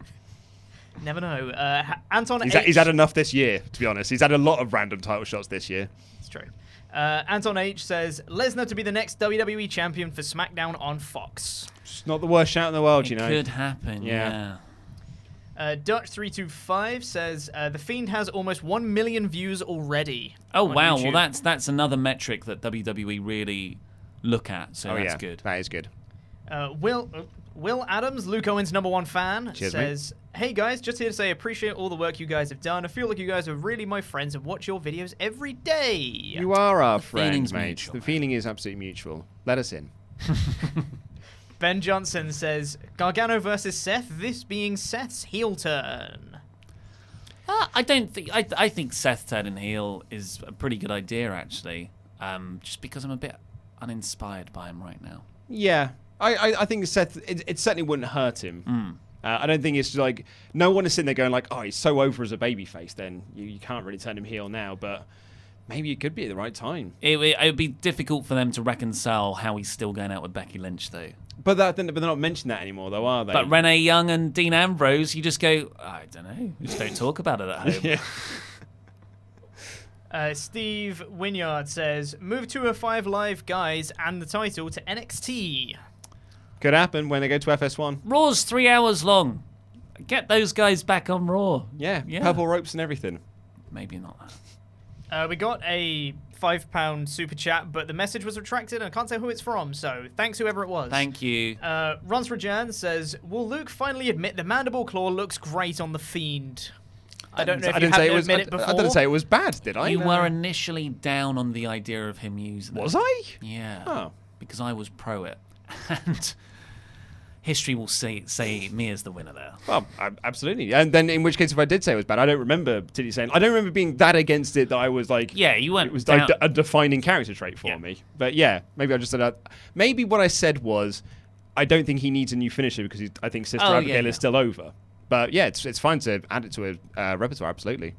Never know. Uh, Ha- Anton He's, H. had, he's had enough this year, to be honest. He's had a lot of random title shots this year. It's true. Uh, Anton H says Lesnar to be the next WWE champion for SmackDown on Fox. It's not the worst shout in the world, It you know. could happen. Yeah. Yeah. Uh, Dutch three two five says uh, the Fiend has almost one million views already. Oh wow! YouTube. Well, that's that's another metric that WWE really look at. So oh, that's yeah. good. That is good. Uh, Will uh, Will Adams, Luke Owen's number one fan, Cheers, mate. says, "Hey guys, just here to say appreciate all the work you guys have done. I feel like you guys are really my friends and watch your videos every day." You are our friends, mate. mutual, the feeling is absolutely mutual. Let us in. Ben Johnson says, "Gargano versus Seth. This being Seth's heel turn." Uh, I don't think I I think Seth turning heel is a pretty good idea actually. Um, just because I'm a bit uninspired by him right now. Yeah, I, I, I think Seth. It, it certainly wouldn't hurt him. Hmm. Uh, I don't think it's like no one is sitting there going like, "Oh, he's so over as a babyface." Then you, you can't really turn him heel now, but maybe it could be at the right time. It, it would be difficult for them to reconcile how he's still going out with Becky Lynch though. But that, but they're not mentioning that anymore, though, are they? But Renee Young and Dean Ambrose, you just go, I don't know, just don't talk about it at home. yeah. Uh, Steve Winyard says, "Move to a five live guys and the title to NXT." Could happen when they go to FS1. Raw's three hours long. Get those guys back on Raw. Yeah, Yeah. purple ropes and everything. Maybe not that. Uh, we got a five pound super chat, but the message was retracted, and I can't say who it's from. So thanks whoever it was. Thank you. Uh, Rons Rajan says, "Will Luke finally admit the mandible claw looks great on the Fiend?" I don't know if I you didn't say haven't it was. I, it before. I didn't say it was bad, did I? you No. were initially down on the idea of him using it. Was I? Yeah. Oh. Because I was pro it. And history will say, say me as the winner there. Well, I- absolutely. And then, in which case, if I did say it was bad, I don't remember particularly saying. I don't remember being that against it that I was like. Yeah, you weren't It was down- like a defining character trait for me. But yeah, maybe I just said that. Maybe what I said was, I don't think he needs a new finisher because he's, I think Sister Oh, yeah, Abigail yeah. is still over. But yeah, it's it's fine to add it to a uh, repertoire. Absolutely.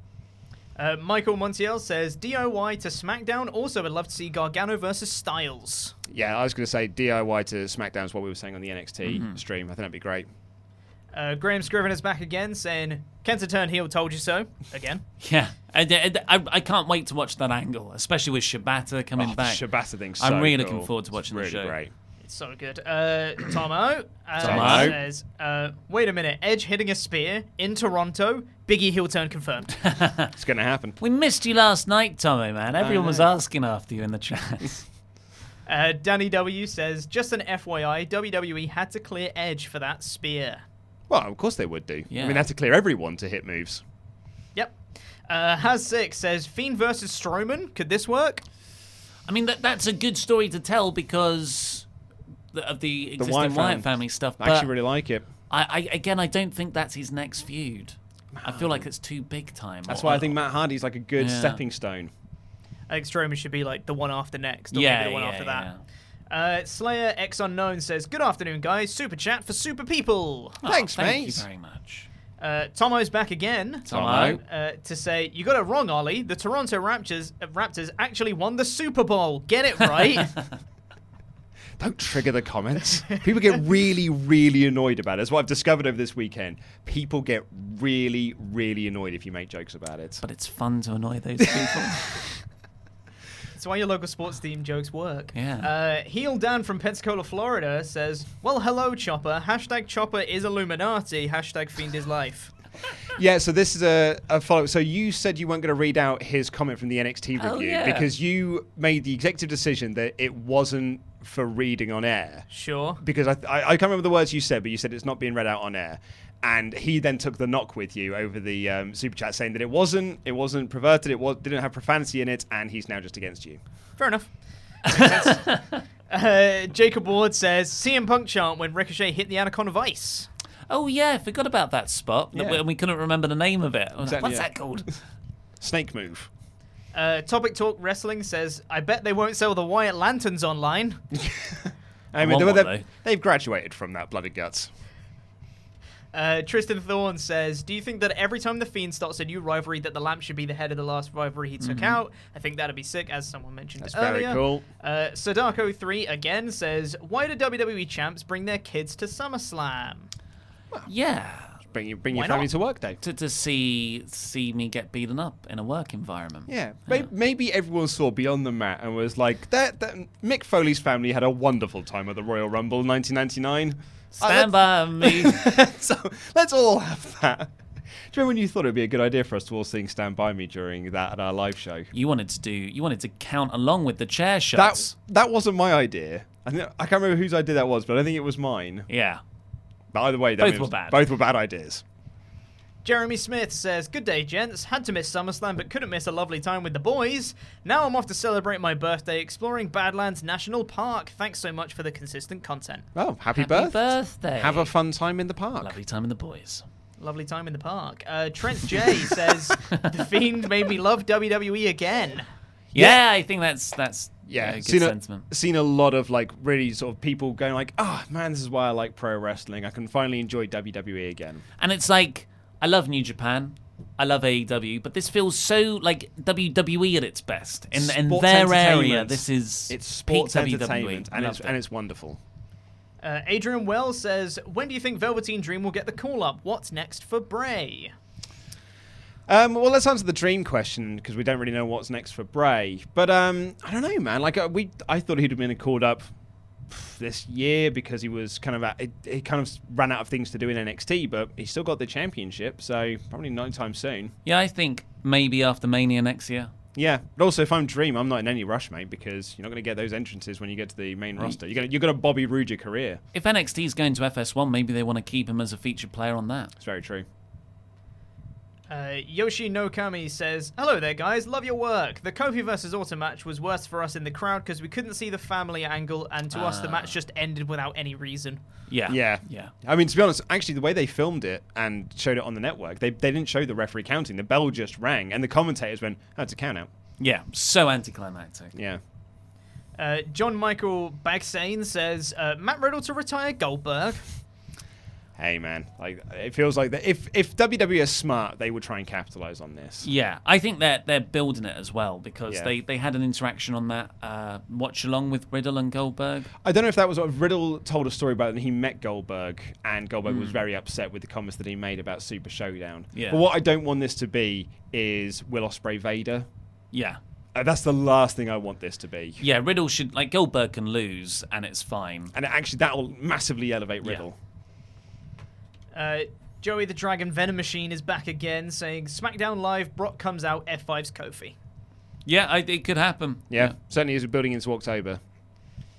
Uh, Michael Montiel says, "DIY to SmackDown. Also, would love to see Gargano versus Styles." Yeah, I was going to say DIY to SmackDown is what we were saying on the NXT Mm-hmm. stream. I think that'd be great. Uh, Graham Scriven is back again, saying, "Kenta turn heel, told you so." Again. Yeah. And, and I, I can't wait to watch that angle, especially with Shibata coming Oh, the back. Shibata thing's I'm really cool. looking forward to watching It's the really show. great. It's so good. Uh, Tomo, uh, Tomo. says, uh, "Wait a minute. Edge hitting a spear in Toronto. Biggie heel turn confirmed." It's going to happen. We missed you last night, Tommy, man. Everyone was asking after you in the chat. Uh, Danny W says, "Just an FYI, WWE had to clear Edge for that spear." Well, of course they would do. I Yeah. mean, they have to clear everyone to hit moves. Yep. Uh, Has six says, "Fiend versus Strowman. Could this work?" I mean, that that's a good story to tell because the, of the existing Wyatt Wyatt, family stuff. I actually really like it. I, I again, I don't think that's his next feud. I feel like it's too big time. That's Or- why I think Matt Hardy's like a good Yeah. stepping stone. I think Strowman should be like the one after next, or Yeah, maybe the one yeah, after yeah. that. Uh, Slayer X Unknown says, "Good afternoon, guys. Super chat for super people." Oh, Thanks, thank mate. you very much. Uh, Tomo's back again. Tomo. Uh, to say, you got it wrong, Ollie. The Toronto Raptors, uh, Raptors actually won the Super Bowl. Get it right. Don't trigger the comments. People get really, really annoyed about it. That's what I've discovered over this weekend. People get really, really annoyed if you make jokes about it. But it's fun to annoy those people. That's why your local sports team jokes work. Yeah. Uh, Heel Dan from Pensacola, Florida says, Well, hello, Chopper. Hashtag Chopper is Illuminati. Hashtag Fiend is life. Yeah, so this is a, a follow. Up. So you said you weren't going to read out his comment from the NXT Oh, review yeah. because you made the executive decision that it wasn't for reading on air. Sure. Because I, I, I can't remember the words you said, but you said it's not being read out on air. And he then took the knock with you over the um, super chat, saying that it wasn't, it wasn't perverted, it was, didn't have profanity in it, and he's now just against you. Fair enough. Uh, Jacob Ward says, CM Punk chant when Ricochet hit the Anaconda Vice. oh yeah, I forgot about that spot. Yeah. And we couldn't remember the name of it. I was like, Exactly, What's yeah. that called? Snake move. Uh, Topic Talk Wrestling says, I bet they won't sell the Wyatt Lanterns online. I mean, want they, one, they, though. they've graduated from that bloody guts. Uh, Tristan Thorne says, "Do you think that every time the Fiend starts a new rivalry, that the Lamp should be the head of the last rivalry he took Mhm. out? I think that'd be sick, as someone mentioned That's earlier." very cool. Uh, Sadako three again says, "Why do WWE champs bring their kids to SummerSlam?" Yeah. Bring, you, bring Why your family not? to work day. To, to see see me get beaten up in a work environment. Yeah, maybe, maybe everyone saw Beyond the Mat and was like, that, that Mick Foley's family had a wonderful time at the Royal Rumble in 1999. Stand uh, by me. so let's all have that. Do you remember when you thought it'd be a good idea for us to all sing "Stand by Me" during that at our live show? You wanted to do. You wanted to count along with the chair shots. That that wasn't my idea. I, think, I can't remember whose idea that was, but I think it was mine. Yeah. But either way, that Both was- were bad. Both were bad ideas. Jeremy Smith says, Good day, gents. Had to miss SummerSlam, but couldn't miss a lovely time with the boys. Now I'm off to celebrate my birthday exploring Badlands National Park. Thanks so much for the consistent content. Oh, happy, Happy birth- birthday. Have a fun time in the park. Lovely time in the boys. Lovely time in the park. Uh, Trent J says, The Fiend made me love WWE again. Yeah, I think that's that's Yeah, a good seen a, seen a lot of like really sort of people going like, oh man, this is why I like pro wrestling. I can finally enjoy WWE again." And it's like I love New Japan. I love AEW, but this feels so like WWE at its best. In, in their area, this is it's sports peak WWE. entertainment, I and it's it. and it's wonderful. Uh, Adrian Wells says, When do you think Velveteen Dream will get the call up? What's next for Bray? Um, well, let's answer the dream question because we don't really know what's next for Bray. But um, I don't know, man. Like uh, we, I thought he'd have been called up this year because he was kind of at, he, he kind of ran out of things to do in NXT, but he still got the championship, so probably not anytime soon. Yeah, I think maybe after Mania next year. Yeah, but also if I'm Dream, I'm not in any rush, mate, because you're not going to get those entrances when you get to the main roster. You're going to you're going to Bobby Roode your career. If NXT is going to FS1, maybe they want to keep him as a featured player on that. It's very true. Uh, Yoshi Nokami says, Hello there, guys. Love your work. The Kofi versus Orton match was worse for us in the crowd because we couldn't see the family angle, and to us, the Ah. match just ended without any reason. Yeah. Yeah. Yeah. I mean, to be honest, actually, the way they filmed it and showed it on the network, they, they didn't show the referee counting. The bell just rang, and the commentators went, oh, it's a count out. Yeah, so anticlimactic. Yeah. Uh, John Michael Bagsane says, uh, Matt Riddle to retire Goldberg. Hey, man. Like, it feels like that if, if WWE is smart, they would try and capitalize on this. Yeah, I think they're they're building it as well because Yeah. they, they had an interaction on that uh, watch along with Riddle and Goldberg. I don't know if that was what Riddle told a story about when he met Goldberg, and Goldberg was Mm. very upset with the comments that he made about Super Showdown. Yeah. But what I don't want this to be is Will Ospreay Vader. Yeah. Uh, that's the last thing I want this to be. Yeah, Riddle should like Goldberg can lose and it's fine. And actually, that will massively elevate Yeah. Riddle. Uh, Joey the Dragon Venom Machine is back again, saying, SmackDown Live, Brock comes out, F5's Kofi. Yeah, I, it could happen. Yeah, certainly is building into October.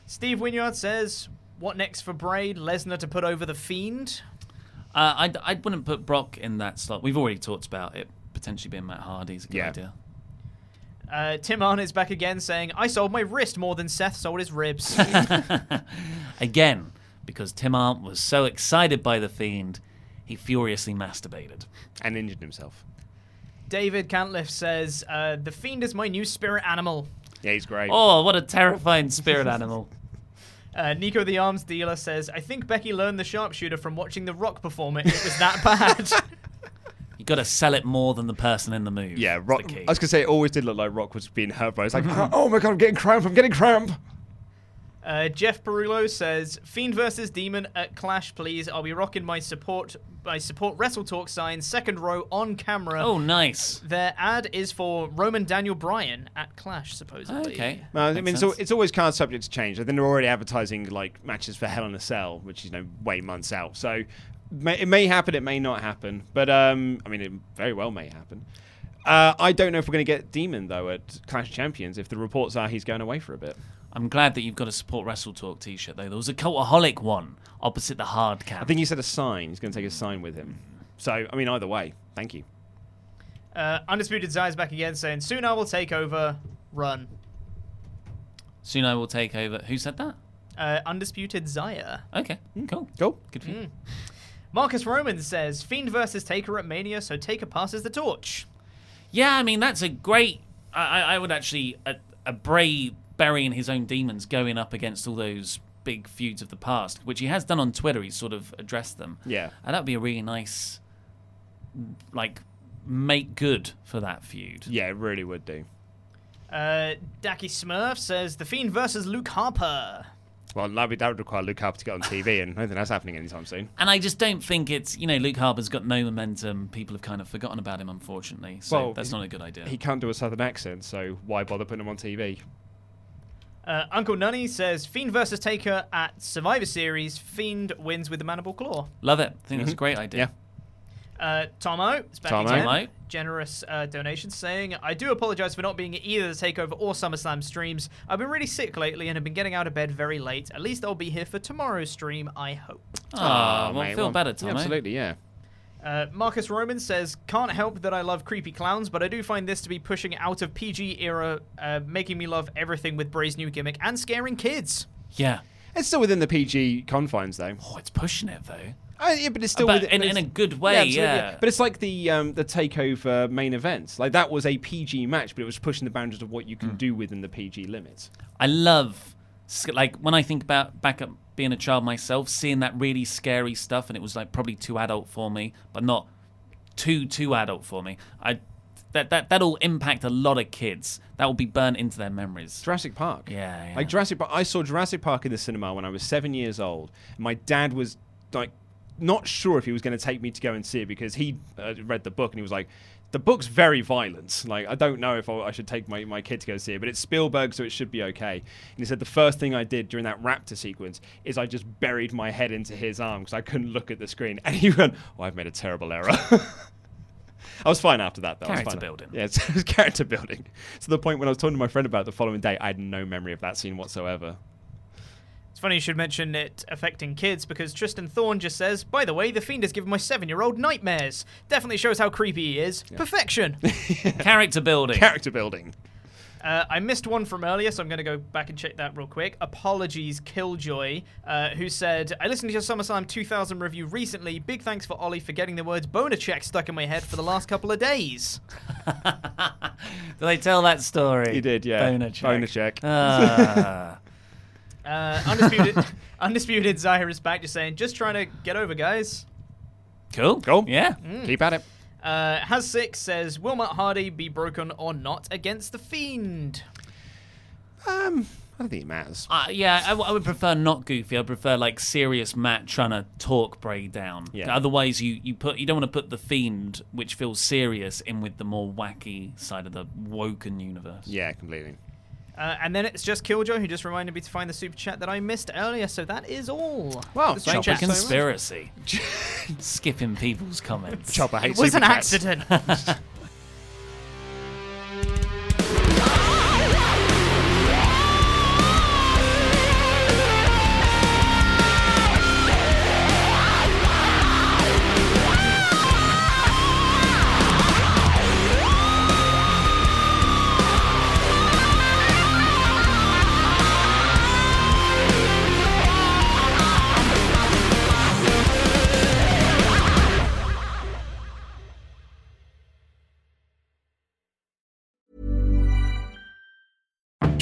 Steve Winyard says, What next for Bray? Lesnar to put over the Fiend? Uh, I I wouldn't put Brock in that slot. We've already talked about it potentially being Matt Hardy's a good Yeah. idea. Uh, Tim Arndt is back again, saying, I sold my wrist more than Seth sold his ribs. Again, because Tim Arndt was so excited by the Fiend, he furiously masturbated and injured himself. David Cantliff says, uh, The Fiend is my new spirit animal. Yeah, he's great. Oh, what a terrifying spirit animal! Uh, Nico the Arms Dealer says, I think Becky learned the sharpshooter from watching The Rock perform it. It was that bad. You got to sell it more than the person in the move. Yeah, That's Rock. I was gonna say it always did look like Rock was being hurt, but it's like, oh my god, I'm getting cramp. I'm getting cramp. Uh, Jeff Perulo says, Fiend versus Demon at Clash, please. I'll be rocking my support my support Wrestle Talk sign, second row on camera. Oh, nice. Their ad is for Roman Daniel Bryan at Clash, supposedly. Okay. Well, I mean, so it's always kind of subject to change. I think they're already advertising like matches for Hell in a Cell, which is you know way months out. So may, it may happen, it may not happen, but um, I mean, it very well may happen. Uh, I don't know if we're going to get Demon though at Clash Champions. If the reports are he's going away for a bit. I'm glad that you've got a support Wrestle Talk T-shirt though. There was a Cultaholic one opposite the hard cap. I think he said a sign. He's going to take a sign with him. So I mean, either way, thank you. Uh, Undisputed Zai's back again, saying, Soon I will take over. Run. Soon I will take over. Who said that? Uh, Undisputed Zaya. Okay, cool, cool, good for you. Marcus Roman says, Fiend versus Taker at Mania, so Taker passes the torch. Yeah, I mean that's a great I, I I would actually a, a Bray burying his own demons, going up against all those big feuds of the past, which he has done on Twitter. He's sort of addressed them. Yeah. and that'd be a really nice, like, make good for that feud. Yeah, it really would do. Uh, Dacky Smurf says The Fiend versus Luke Harper. Well, that would, that would require Luke Harper to get on TV, and I don't think that's happening anytime soon. And I just don't think it's you know Luke Harper's got no momentum. People have kind of forgotten about him, unfortunately. So Well, that's not a good idea. He can't do a southern accent, so why bother putting him on TV? Uh, Uncle Nunny says Fiend versus Taker at Survivor Series. Fiend wins with the Mandible Claw. Love it. I think that's a Mhm. great idea. Uh, Tomo, it's back Tomo. again. Tomo. Generous uh, donation saying, I do apologize for not being at either the Takeover or SummerSlam streams. I've been really sick lately and have been getting out of bed very late. At least I'll be here for tomorrow's stream, I hope. Ah, well, mate, feel well, better, yeah, Tomo. absolutely, yeah. Uh, Marcus Roman says, Can't help that I love creepy clowns, but I do find this to be pushing out of PG era, uh, making me love everything with Bray's new gimmick and scaring kids. Yeah. It's still within the PG confines, though. Oh, it's pushing it though. Uh, yeah, but it's still But within- in- but in a good way, absolutely, yeah. But it's like the um, the takeover main event. Like that was a PG match, but it was pushing the boundaries of what you can do within the PG limits. I love like when I think about back up being a child myself, seeing that really scary stuff, and it was like probably too adult for me, but not too too adult for me. I that that that'll impact a lot of kids. That will be burnt into their memories. Jurassic Park. Yeah, yeah. Like Jurassic Park. I saw Jurassic Park in the cinema when I was seven years old. My dad was like not sure if he was going to take me to go and see it because he uh, read the book and he was like. The book's very violent. Like, I don't know if I, I should take my, my kid to go see it, but it's Spielberg, so it should be okay. And he said the first thing I did during that raptor sequence is I just buried my head into his arm because I couldn't look at the screen. And he went, Oh, I've made a terrible error. I was fine after that, though. I was Character fine. building. Yeah, it's, it was character building. To the point when I was talking to my friend about it the following day, I had no memory of that scene whatsoever. It's funny you should mention it affecting kids because Tristan Thorne just says, By the way, the Fiend has given my seven year old nightmares. Definitely shows how creepy he is. Perfection. Character building. Character building. Uh, I missed one from earlier, so I'm going to go back and check that real quick. Apologies, Killjoy, uh, who said, I listened to your SummerSlam 2000 review recently. Big thanks for Ollie for getting the words boner check stuck in my head for the last couple of days. Do they tell that story? He did, yeah. Boner check. Boner check. Ah. Uh, Undisputed, Undisputed Zahir is back, just saying, just trying to get over, guys. cool. Cool. Yeah. Keep at it. Uh, Has Six says, Will Matt Hardy be broken or not against the Fiend? Um, I don't think it matters. Uh, yeah, I, w- I would prefer not goofy. I would prefer like serious Matt trying to talk Bray down. Yeah. Otherwise, you, you put you don't want to put the fiend, which feels serious, in with the more wacky side of the woken universe. Yeah, completely. Uh, and then it's just Killjoy who just reminded me to find the super chat that I missed earlier. So that is all. Well, The thank Chopper chat. conspiracy. Skipping people's comments. Chopper hates It hates was an chats. accident.